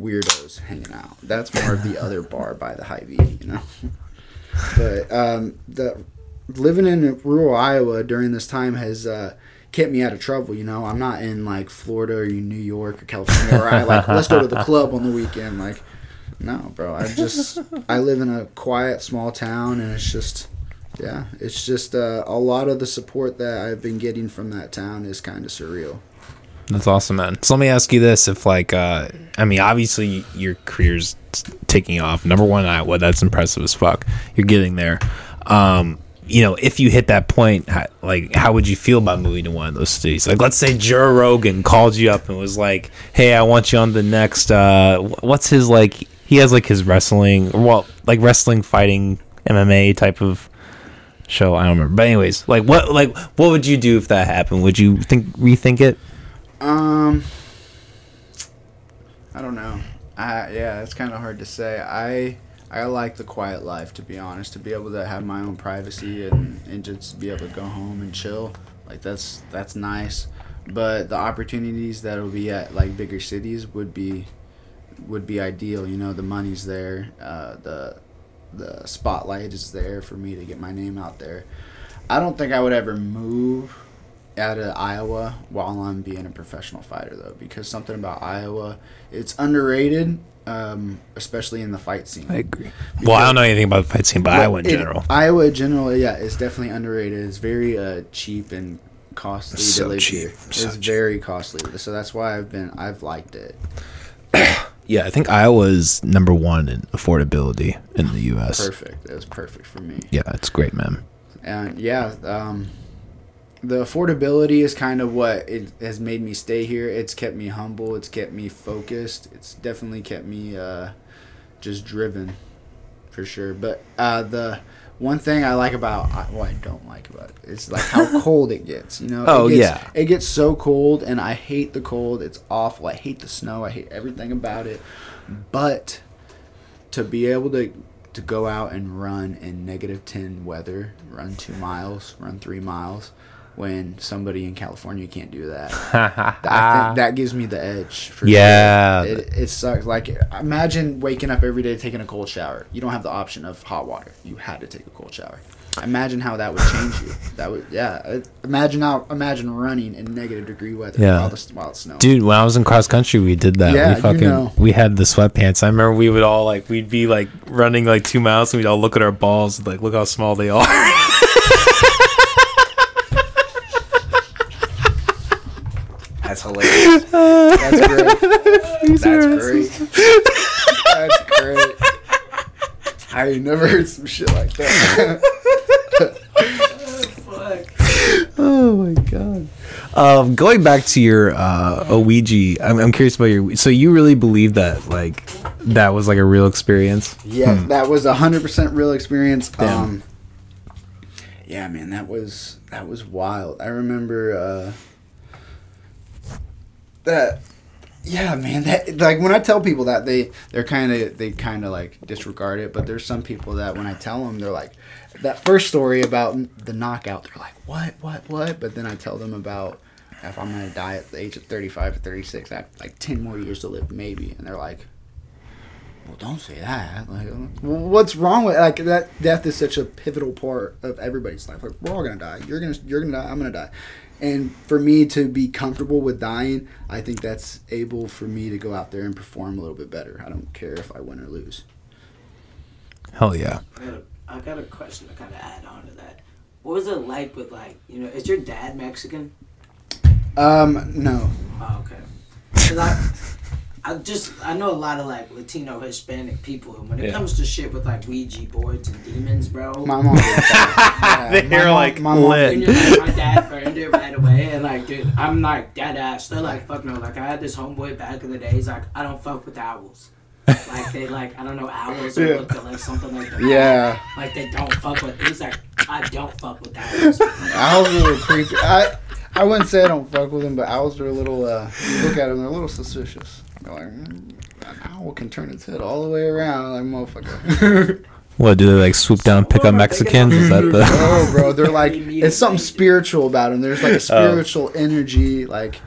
weirdos hanging out. That's more of the other bar by the Hy-Vee, you know. but um, the living in rural Iowa during this time has uh, kept me out of trouble. You know, I'm not in like Florida or New York or California where I like let's go to the club on the weekend. Like, no, bro. I just I live in a quiet small town, and it's just yeah, it's just uh, a lot of the support that I've been getting from that town is kind of surreal. That's awesome, man. So let me ask you this: If like, uh, I mean, obviously your career's taking off. Number one, Iowa. That's impressive as fuck. You're getting there. Um, you know, if you hit that point, how, like, how would you feel about moving to one of those cities? Like, let's say Joe Rogan called you up and was like, "Hey, I want you on the next. Uh, what's his like? He has like his wrestling, well, like wrestling, fighting, MMA type of." show. I don't remember. But anyways, like what like what would you do if that happened? Would you think rethink it? Um, I don't know. I yeah, it's kind of hard to say. I I like the quiet life to be honest. To be able to have my own privacy and and just be able to go home and chill. Like that's that's nice. But the opportunities that will be at like bigger cities would be would be ideal. You know, the money's there. Uh, the the spotlight is there for me to get my name out there. I don't think I would ever move out of Iowa while I'm being a professional fighter though, because something about Iowa, it's underrated, um, especially in the fight scene. I agree. Well, I don't know anything about the fight scene, but Well, Iowa in it- general. Iowa in general, yeah, it's definitely underrated. It's very uh, cheap and costly So to live cheap, here. so it's very costly, so that's why I've been I've liked it. Yeah, I think Iowa is number one in affordability in the U.S. Perfect. It was perfect for me. Yeah, it's great, man. and yeah, um, the affordability is kind of what it has made me stay here. It's kept me humble. It's kept me focused. It's definitely kept me uh, just driven, for sure. But uh, the one thing I like about well, I don't like about it is like how cold it gets. You know? Oh, it gets, yeah. it gets so cold, and I hate the cold. It's awful. I hate the snow. I hate everything about it. But to be able to to go out and run in negative 10 weather, run two miles, run three miles, when somebody in California can't do that. I think that gives me the edge. For Yeah. Sure. It, it sucks. Like, imagine waking up every day taking a cold shower. You don't have the option of hot water. You had to take a cold shower. Imagine how that would change you. That would, yeah. Uh, imagine how, imagine running in negative degree weather Yeah. while, the, while it's snowing. Dude, when I was in cross country, we did that. Yeah, we you know. we had the sweatpants. I remember we would all like we'd be like running like two miles and we'd all look at our balls and like look how small they are. That's hilarious. That's great. That's great. That's great. I ain't never heard some shit like that. Fuck. oh my god. Um, going back to your uh, Ouija, I'm, I'm curious about your. So you really believe that like that was like a real experience? yeah, that was a hundred percent real experience. Um, yeah, man, that was that was wild. I remember uh, that. Yeah, man, that like when I tell people that they they're kind of they kind of like disregard it, but there's some people that when I tell them they're like that first story about the knockout, they're like, "What? What? What?" But then I tell them about if I'm gonna die at the age of 35 or 36, I have like 10 more years to live, maybe, and they're like, "Well, don't say that. Like, what's wrong with like that? Death is such a pivotal part of everybody's life. Like, we're all gonna die. You're gonna you're gonna die. I'm gonna die." And for me to be comfortable with dying, I think that's able for me to go out there and perform a little bit better. I don't care if I win or lose. Hell yeah. I got, a, I got a question to kind of add on to that. What was it like with like you know? Is your dad Mexican? Um, no. Oh, okay. 'Cause I, I just I know a lot of like Latino Hispanic people, and when it Yeah. comes to shit with like Ouija boards and demons, bro. My mom, yeah. they're my mom- like my mom- lit. And like, my dad burned it right away, and like, dude, I'm like dead ass. They're like, fuck no. Like, I had this homeboy back in the day. He's like, I don't fuck with owls. like they like, I don't know, owls or Yeah. look at like something like that. Yeah. Like they don't fuck with. He's like, I don't fuck with owls. Owls are a little creepy. I I wouldn't say I don't fuck with them, but owls are a little. Uh, you look at them, they're a little suspicious. They're like, mm, an owl can turn its head all the way around, like motherfucker. What do they like swoop down, and pick up Mexicans? Is that the? oh, bro, they're like it's something spiritual about them. There's like a spiritual energy, like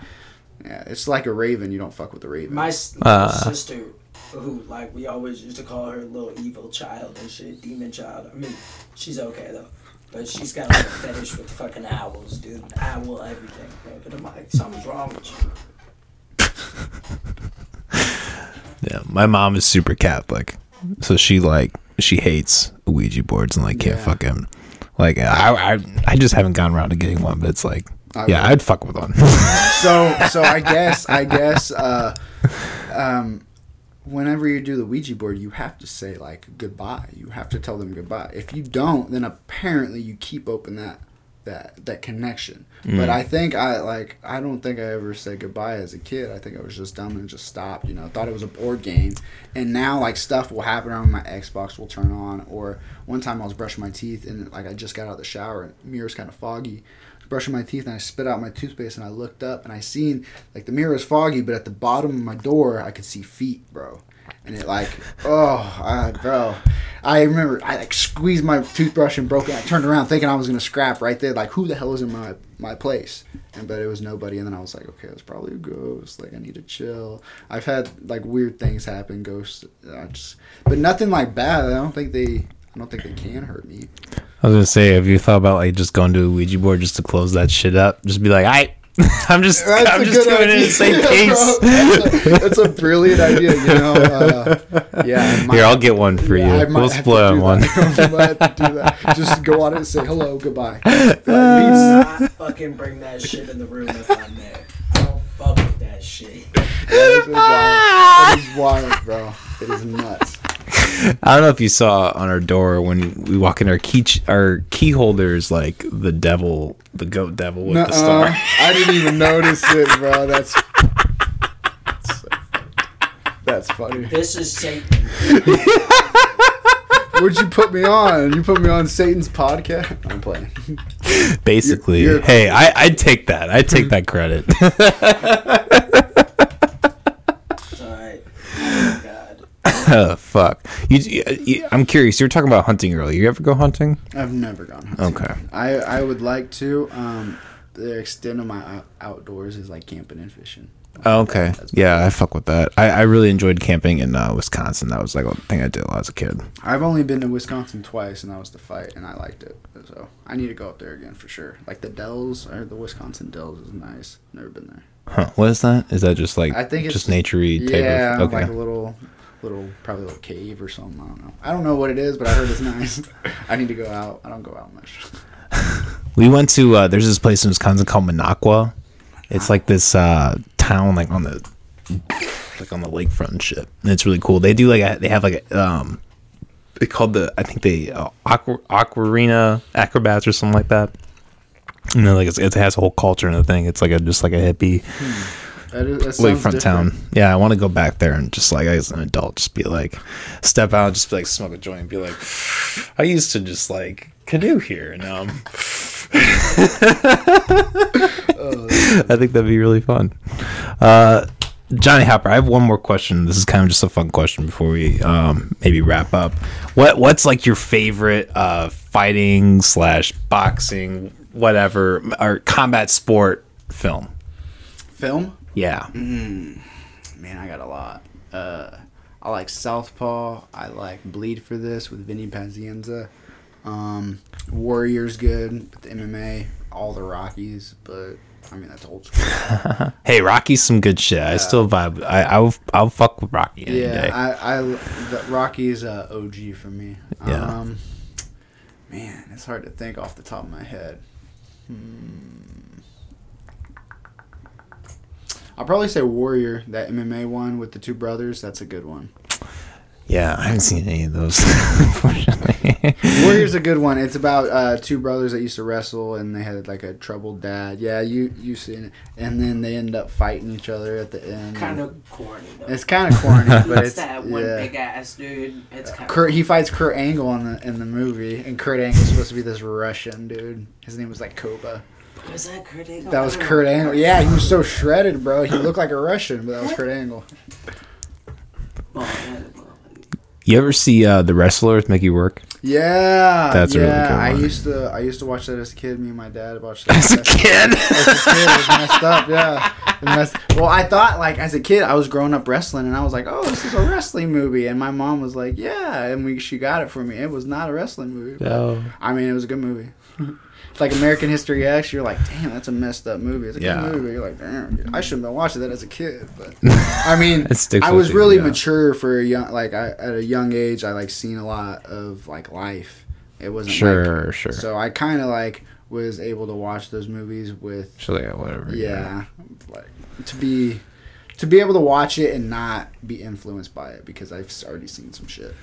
yeah, it's like a raven. You don't fuck with a raven. My, s- Uh. sister, who like we always used to call her little evil child and shit, demon child. I mean, she's okay though, but she's got like a fetish with fucking owls, dude. Owl everything, bro. And I'm like, something's wrong with you. Yeah, my mom is super Catholic, so she like she hates Ouija boards and like can't Yeah. fucking like I, I I just haven't gone around to getting one, but it's like I Yeah, would. I'd fuck with one. so so I guess I guess uh, um, whenever you do the Ouija board, you have to say like goodbye. You have to tell them goodbye. If you don't, then apparently you keep open that that that connection. Mm. But I think I like I don't think I ever said goodbye as a kid. I think I was just dumb and just stopped. You know, thought it was a board game, and now like stuff will happen on my Xbox will turn on. Or one time I was brushing my teeth and like I just got out of the shower and the mirror's kind of foggy. Brushing my teeth and I spit out my toothpaste and I looked up and I seen like the mirror was foggy, but at the bottom of my door I could see feet, bro. And it like, oh, I, bro, I remember I like squeezed my toothbrush and broke it. I turned around thinking I was gonna scrap right there. Like, who the hell is in my my place? And but it was nobody. And then I was like, okay, it's probably a ghost. Like I need to chill. I've had like weird things happen, ghosts. I just, but nothing like bad. I don't think they. I don't think they can hurt me. I was gonna say, have you thought about like just going to a Ouija board just to close that shit up? Just be like, I, I'm just, That's I'm a just good coming in idea, to say bro. peace. That's, a, that's a brilliant idea. You know. Uh, yeah. I might Here, I'll get one for Yeah, I you. might We'll have split on one. that. I might have to do that. Just go on it and say hello, goodbye. Do That not fucking bring that shit in the room if I'm there. I don't fuck with that shit. is wild. That is wild, bro. It is nuts. I don't know if you saw on our door when we walk in our key ch- our key holders like the devil, the goat devil with the Nuh-uh. star. I didn't even notice it, bro. That's that's, so funny. That's funny. This is Satan. Where'd you put me on? You put me on Satan's podcast. I'm playing. Basically, You're- you're- hey, I I'd take that. I'd take that credit. It's alright. Oh my god. oh, fuck. You, you, I'm curious. You were talking about hunting earlier. You ever go hunting? I've never gone hunting. Okay. I I would like to. Um, the extent of my out- outdoors is like camping and fishing. Oh, okay. Yeah, I fuck with that. I, I really enjoyed camping in uh, Wisconsin. That was like a thing I did a lot as a kid. I've only been to Wisconsin twice, and that was the fight, and I liked it. So I need to go up there again for sure. Like the Dells or the Wisconsin Dells is nice. Never been there. Huh. What is that? Is that just like I think it's just naturey type yeah, of okay. like a little, little probably a little cave or something. I don't know. I don't know what it is, but I heard it's nice. I need to go out. I don't go out much. We went to uh, there's this place in Wisconsin called Minocqua. It's like this uh, town like on the like on the lakefront and shit. And it's really cool. They do like a, they have like a um they called the I think they uh, aqua aquarina acrobats or something like that. You know, like it's, it has a whole culture and a thing. It's like a just like a hippie That is, that lakefront town. Yeah, I want to go back there and just like as an adult, just be like, step out, just be like smoke a joint, and be like, I used to just like canoe here, and now I'm. I think that'd be really fun. Uh, Johnny Hopper, I have one more question. This is kind of just a fun question before we um, maybe wrap up. What What's like your favorite uh, fighting slash boxing, whatever, or combat sport film? Film. Yeah. Man, I got a lot. Uh, I like Southpaw. I like Bleed for This with Vinny Pazienza. Um, Warrior's good with the MMA. All the Rockies, but I mean that's old school. Hey, Rocky's some good shit. I still vibe. I I'll I'll fuck with Rocky any yeah, day. I, I the Rocky's uh, OG for me. Yeah. Um, man, it's hard to think off the top of my head. Hmm. I'll probably say Warrior, that MMA one with the two brothers. That's a good one. yeah, I haven't seen any of those. unfortunately. Warrior's a good one. It's about uh, two brothers that used to wrestle, and they had like a troubled dad. Yeah, you you seen it, and then they end up fighting each other at the end. Kind of corny though. It's kind of corny, but it's, it's that one yeah. big ass dude. It's kind Kurt he fights Kurt Angle in the in the movie, and Kurt Angle's supposed to be this Russian dude. His name was like Koba. Was that Kurt Angle? That was don't. Kurt Angle. Yeah, he was so shredded, bro. He looked like a Russian, but that was Kurt Angle. Well, yeah, well, you ever see uh, the wrestler with Mickey Rourke? Yeah, That's a really good I one. used to I used to watch that as a kid. Me and my dad watched that As a kid. as a kid, it was messed up. Yeah, It messed- well, I thought like as a kid, I was growing up wrestling, and I was like, "Oh, this is a wrestling movie," and my mom was like, "Yeah," and we she got it for me. It was not a wrestling movie. but- No. I mean, it was a good movie. It's like American History X. You're like, damn, that's a messed up movie. It's a Yeah. good movie. You're like, damn, I shouldn't have been watching that as a kid. But I mean, I was you, really yeah. mature for a young, like I, at a young age. I like seen a lot of like life. It wasn't Sure, like- sure. So I kind of like was able to watch those movies with So yeah, whatever. yeah, like to be to be able to watch it and not be influenced by it because I've already seen some shit.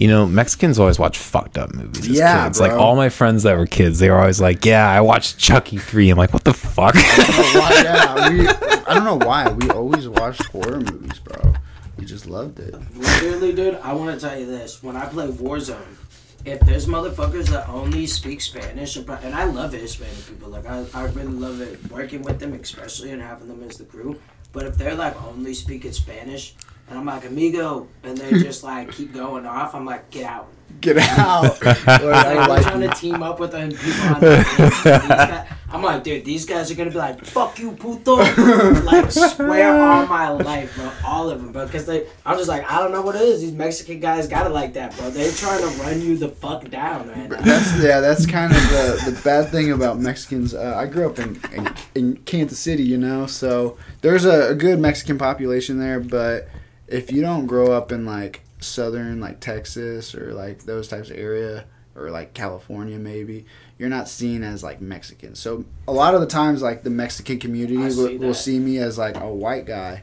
You know, Mexicans always watch fucked up movies. As Yeah, kids. like all my friends that were kids, they were always like, "Yeah, I watched Chucky 3. I'm like, "What the fuck?" I don't know why, yeah, we, I don't know why we always watched horror movies, bro. We just loved it. Literally, dude, I want to tell you this. When I play Warzone, if there's motherfuckers that only speak Spanish, and and I love Hispanic people, like, I, I really love it working with them, especially and having them as the crew. But if they're like only speaking Spanish, and I'm like, amigo, and they just like keep going off, I'm like, get out. Get out! Like, I Like, we're like trying to team up with them people on the team. Guys- I'm like, dude, these guys are gonna be like, fuck you, puto. like, swear on my life, bro. All of them, bro. Because they, I'm just like, I don't know what it is. These Mexican guys got it like that, bro. They're trying to run you the fuck down, man. That's yeah. That's kind of the, the bad thing about Mexicans. Uh, I grew up in, in in Kansas City, you know, so there's a, a good Mexican population there. But if you don't grow up in like southern, like Texas or like those types of area, or like California, maybe you're not seen as like Mexican. So a lot of the times, like the Mexican community I will, see will see me as like a white guy.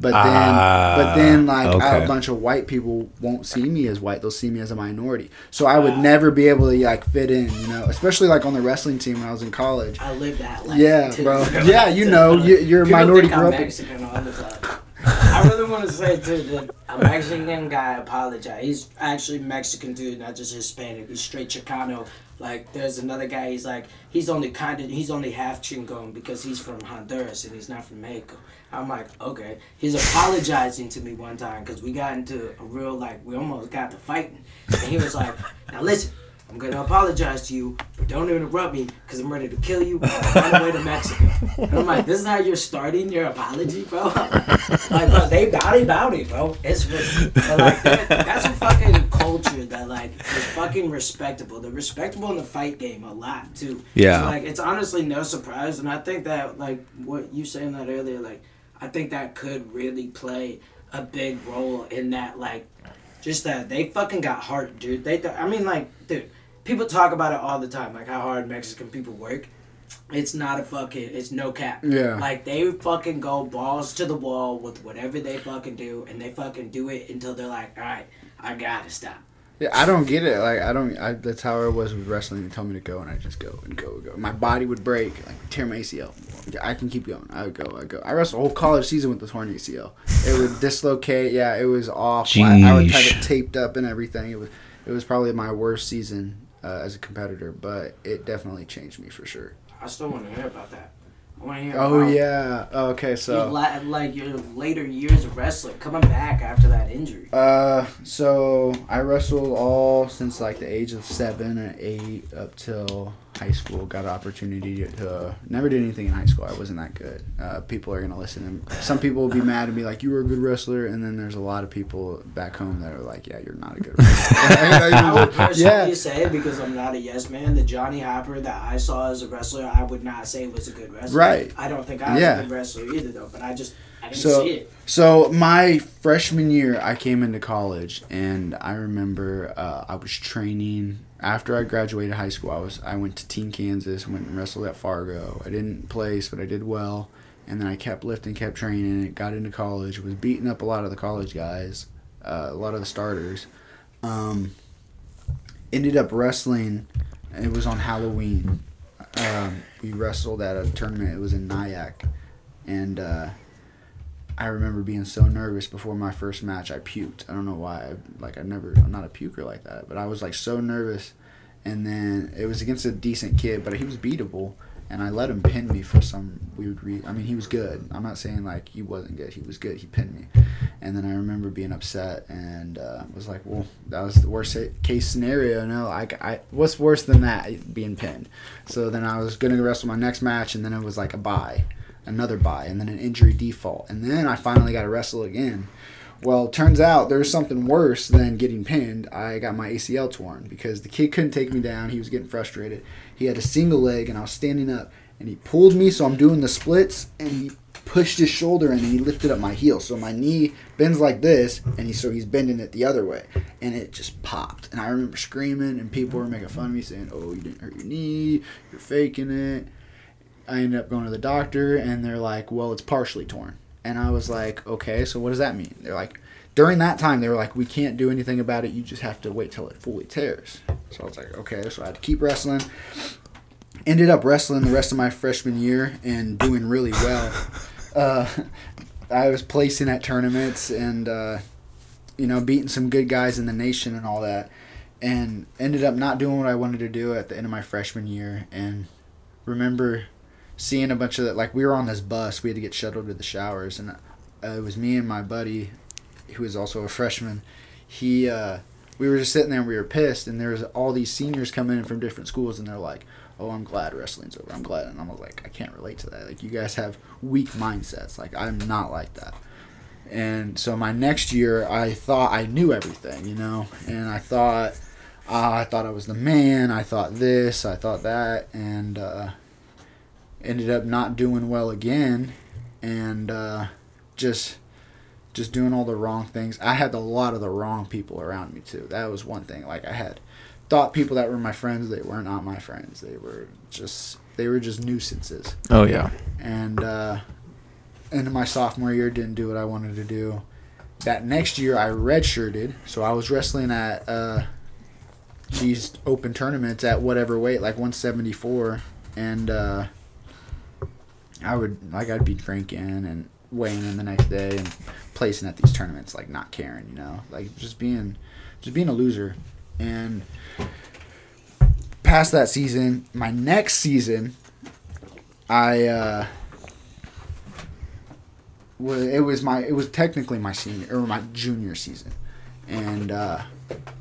But then, Ah, but then, like okay. a bunch of white people won't see me as white; they'll see me as a minority. So I would never be able to like fit in, you know. Especially like on the wrestling team when I was in college. I lived that life. Yeah, too. bro. Yeah, you know, you, you're a People minority. think I really want to say too that a Mexican guy apologize. He's actually Mexican dude, not just Hispanic. He's straight Chicano. Like there's another guy. He's like he's only kind of he's only half Chingon because he's from Honduras and he's not from Mexico. I'm like okay. He's apologizing to me one time because we got into a real like we almost got to fighting, and he was like, now listen. I'm gonna apologize to you, but don't interrupt me because I'm ready to kill you. On the way to Mexico. And I'm like, this is how you're starting your apology, bro. like, bro, they bowdy bowdy, bro. It's but like, that- that's a fucking culture that like is fucking respectable. They're respectable in the fight game a lot too. Yeah. So, like, it's honestly no surprise, and I think that like what you saying that earlier, like, I think that could really play a big role in that, like, just that they fucking got heart, dude. They, th- I mean, like, dude, people talk about it all the time, like how hard Mexican people work. It's not a fucking, it's no cap. Yeah. Like they fucking go balls to the wall with whatever they fucking do, and they fucking do it until they're like, all right, I gotta stop. Yeah, I don't get it. Like I don't. I, that's how I was with wrestling. They tell me to go, and I just go and go and go. My body would break, like tear my ACL. I can keep going. I would go. I go. I wrestled a whole college season with the torn ACL. It would dislocate. Yeah, it was awful. I, I would have Jeesh. it taped up and everything. It was. It was probably my worst season uh, as a competitor, but it definitely changed me for sure. I still want to hear about that. I want to hear. Oh about yeah. Okay, your so. la- like your later years of wrestling, coming back after that injury. Uh, so I wrestled all since like the age of seven or eight up till high school. Got an opportunity to never did anything in high school. I wasn't that good. Uh, people are gonna listen. And some people will be mad and be like, "You were a good wrestler," and then there's a lot of people back home that are like, "Yeah, you're not a good wrestler." I would personally yeah. say because I'm not a yes man. The Johnny Hopper that I saw as a wrestler, I would not say was a good wrestler. Right. I don't think I was Yeah. a good wrestler either, though. But I just I didn't So- see it. So my freshman year, I came into college, and I remember uh, I was training after I graduated high school. I was I went to Team Kansas, went and wrestled at Fargo. I didn't place, but I did well, and then I kept lifting, kept training. and Got into college, was beating up a lot of the college guys, uh, a lot of the starters. Um, ended up wrestling. It was on Halloween. Um, we wrestled at a tournament. It was in Nyack, and. Uh, I remember being so nervous before my first match. I puked. I don't know why. Like I never. I'm not a puker like that. But I was like so nervous, and then it was against a decent kid, but he was beatable, and I let him pin me for some weird reason. I mean, he was good. I'm not saying like he wasn't good. He was good. He pinned me, and then I remember being upset and uh, was like, well, that was the worst case scenario. No, I, I what's worse than that being pinned. So then I was gonna wrestle my next match, and then it was like a bye another buy, and then an injury default, and then I finally got to wrestle again. Well, turns out there's something worse than getting pinned. I got my ACL torn because the kid couldn't take me down. He was getting frustrated. He had a single leg, and I was standing up, and he pulled me, so I'm doing the splits, and he pushed his shoulder and he lifted up my heel. So my knee bends like this, and he so he's bending it the other way, and it just popped. And I remember screaming, and people were making fun of me, saying, "Oh, you didn't hurt your knee. You're faking it." I ended up going to the doctor, and they're like, "Well, it's partially torn." And I was like, "Okay, so what does that mean?" They're like, during that time, they were like, "We can't do anything about it. You just have to wait till it fully tears." So I was like, "Okay." So I had to keep wrestling. Ended up wrestling the rest of my freshman year and doing really well. Uh, I was placing at tournaments and uh, you know beating some good guys in the nation and all that, and ended up not doing what I wanted to do at the end of my freshman year. And remember seeing a bunch of that like we were on this bus we had to get shuttled to the showers and uh, it was me and my buddy who was also a freshman he uh, we were just sitting there and we were pissed and there was all these seniors coming in from different schools and they're like oh i'm glad wrestling's over i'm glad and i'm like i can't relate to that like you guys have weak mindsets like i'm not like that. And so my next year i thought i knew everything you know and i thought uh, i thought i was the man i thought this i thought that and uh, ended up not doing well again and uh, just just doing all the wrong things. I had a lot of the wrong people around me too. That was one thing. Like i had thought people that were my friends they were not my friends. They were just they were just nuisances. Oh yeah. and uh, into my sophomore year didn't do what i wanted to do. That next year i redshirted. So i was wrestling at uh, these open tournaments at whatever weight like 174 and uh, I would like I'd be drinking and weighing in the next day and placing at these tournaments like not caring, you know, like just being just being a loser. And past that season, my next season, I uh, was it was my it was technically my senior or my junior season, and uh,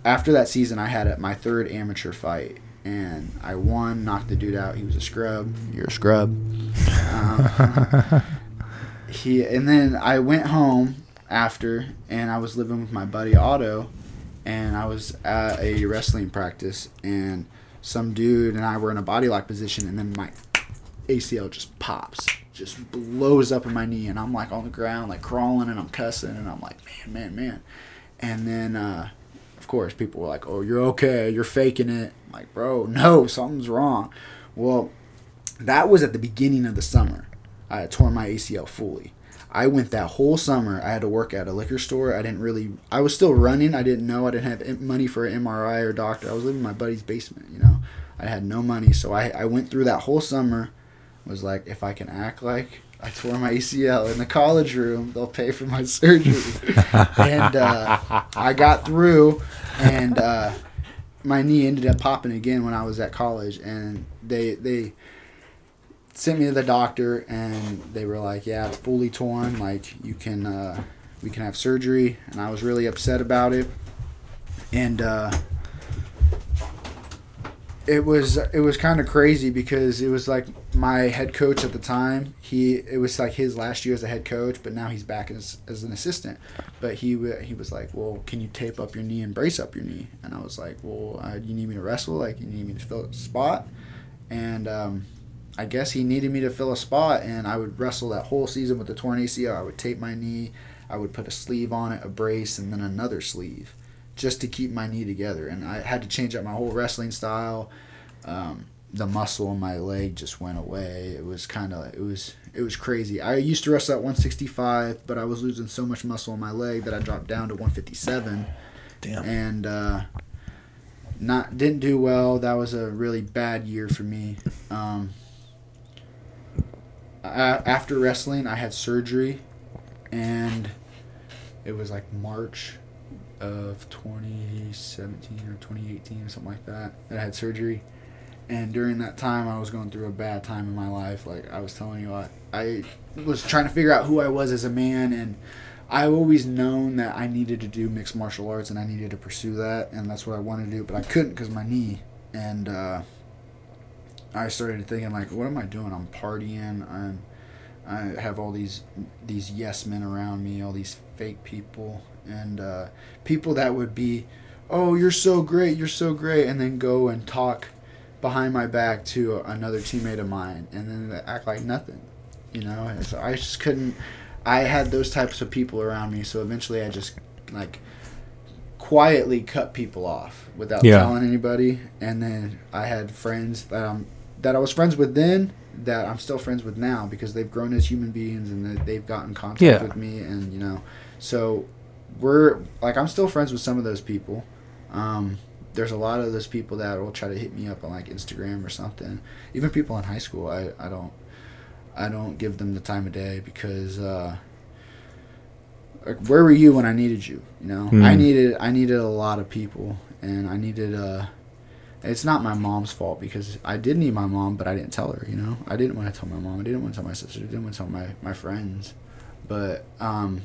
after that season, I had my third amateur fight. And I won, knocked the dude out. He was a scrub. You're a scrub. Um, he and then I went home after, and I was living with my buddy Otto, and I was at a wrestling practice, and some dude and I were in a body lock position, and then my ACL just pops, just blows up in my knee, and I'm like on the ground, like crawling, and I'm cussing, and I'm like, man, man, man, and then uh, of course people were like, oh, you're okay, you're faking it. I'm like, bro, no, something's wrong. Well, that was at the beginning of the summer. I torn my ACL fully. I went that whole summer. I had to work at a liquor store. I didn't really. I was still running. I didn't know. I didn't have money for an MRI or doctor. I was living in my buddy's basement. You know, I had no money. So I I went through that whole summer. Was like, if I can act like I tore my ACL in the college room, they'll pay for my surgery. and uh, I got through, and uh, my knee ended up popping again when I was at college, and they they sent me to the doctor and they were like yeah it's fully torn. Like you can uh, we can have surgery. And i was really upset about it. And uh, it was it was kind of crazy because it was like my head coach at the time he it was like his last year as a head coach but now he's back as, as an assistant. But he he was like well can you tape up your knee and brace up your knee? And i was like well uh, you need me to wrestle? Like you need me to fill a spot? And um, I guess he needed me to fill a spot, and I would wrestle that whole season with the torn ACL. I would tape my knee, I would put a sleeve on it, a brace, and then another sleeve, just to keep my knee together. And I had to change up my whole wrestling style. Um, the muscle in my leg just went away. It was kind of it was it was crazy. I used to wrestle at 165, but I was losing so much muscle in my leg that I dropped down to 157 Damn. and uh, not didn't do well. That was a really bad year for me. Um, a- after wrestling, I had surgery, and it was like March of 2017 or 2018 or something like that. that I had surgery, and during that time, I was going through a bad time in my life. Like I was telling you, I, I was trying to figure out who I was as a man, and I've always known that I needed to do mixed martial arts and I needed to pursue that, and that's what I wanted to do, but I couldn't because my knee. And uh, I started thinking like, what am I doing? I'm partying. I'm I have all these these yes men around me, all these fake people, and uh, people that would be, oh, you're so great, you're so great, and then go and talk behind my back to another teammate of mine, and then act like nothing. you know. And so I just couldn't. I had those types of people around me, so eventually I just like quietly cut people off without Yeah. telling anybody. And then I had friends that I'm that I was friends with then that I'm still friends with now because they've grown as human beings and they've gotten contact Yeah. with me and you know, so we're like I'm still friends with some of those people. Um, there's a lot of those people that will try to hit me up on like Instagram or something. Even people in high school, I, I don't I don't give them the time of day because uh, like where were you when I needed you? You know, I Mm. needed I needed a lot of people, and I needed uh, it's not my mom's fault because I did need my mom, but I didn't tell her. You know, I didn't want to tell my mom. I didn't want to tell my sister. I didn't want to tell my my friends, but um.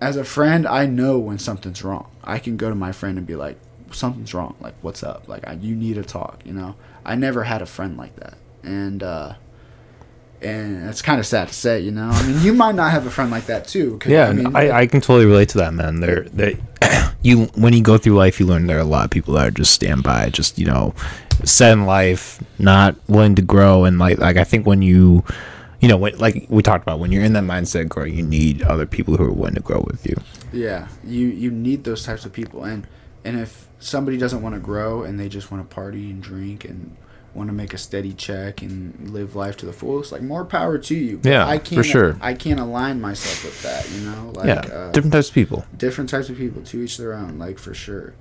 As a friend, I know when something's wrong. I can go to my friend and be like, "Something's wrong. Like, what's up? Like, I, you need to talk." You know, I never had a friend like that, and uh, and it's kind of sad to say, you know. I mean, you might not have a friend like that too. 'cause, Yeah, I I, mean, I, I can totally relate to that, man. There, they, you when you go through life, you learn there are a lot of people that are just stand by, just you know, set in life, not willing to grow, and like like I think when you, you know, when, like we talked about, when you're in that mindset growing, you need other people who are willing to grow with you. yeah, you you need those types of people, and and if somebody doesn't want to grow and they just want to party and drink and want to make a steady check and live life to the fullest, like more power to you. But Yeah, I can't, for sure. I can't align myself with that, you know. Like, yeah, uh, different types of people. different types of people to each their own like for sure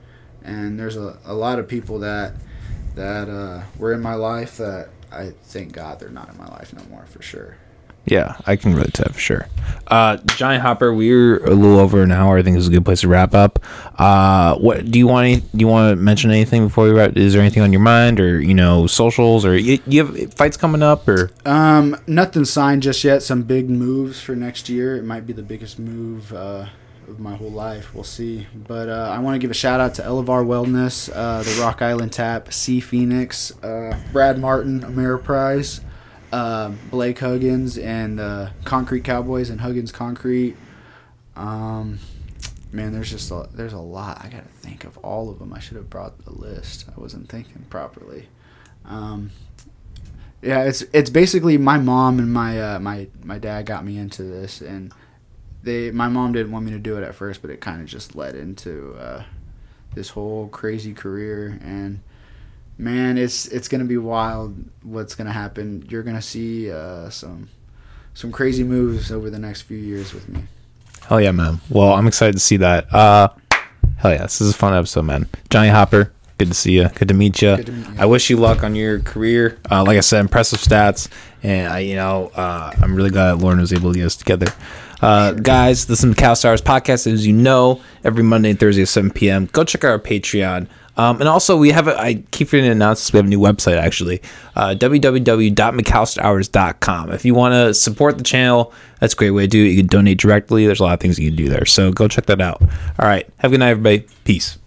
and there's a, a lot of people that that uh, were in my life that i thank god they're not in my life no more for sure Yeah, I can relate to that for sure. Uh, Johnny Hopper, we're a little over an hour. I think this is a good place to wrap up. Uh, what do you want? Any, do you want to mention anything before we wrap? Is there anything on your mind, or you know, socials, or you, you have fights coming up, or um nothing signed just yet some big moves for next year it might be the biggest move uh, of my whole life we'll see but uh, i want to give a shout out to elevar wellness uh, the rock island tap c phoenix uh, brad martin ameriprise uh, blake huggins and uh, concrete cowboys and huggins concrete Um, man, there's just a, there's a lot. I gotta think of all of them. I should have brought the list. I wasn't thinking properly. Um, yeah, it's it's basically my mom and my uh, my my dad got me into this, and they my mom didn't want me to do it at first, but it kind of just led into uh, this whole crazy career and. Man, it's it's gonna be wild. What's gonna happen? You're gonna see uh, some some crazy moves over the next few years with me. hell yeah, man. Well, I'm excited to see that. Uh, hell yeah, this is a fun episode, man. Johnny Hopper, good to see you. Good to meet you. To meet you. I wish you luck on your career. Uh, like I said, impressive stats, and I, you know, uh, I'm really glad Lauren was able to get us together. Uh, guys, this is the McAllister Hours podcast. As you know, every Monday and Thursday at 7 p.m. Go check out our Patreon. Um, and also, we have a, I keep forgetting to announce this. We have a new website actually, uh. If you want to support the channel, that's a great way to do it. You can donate directly. There's a lot of things you can do there. So go check that out. All right. Have a good night, everybody. Peace.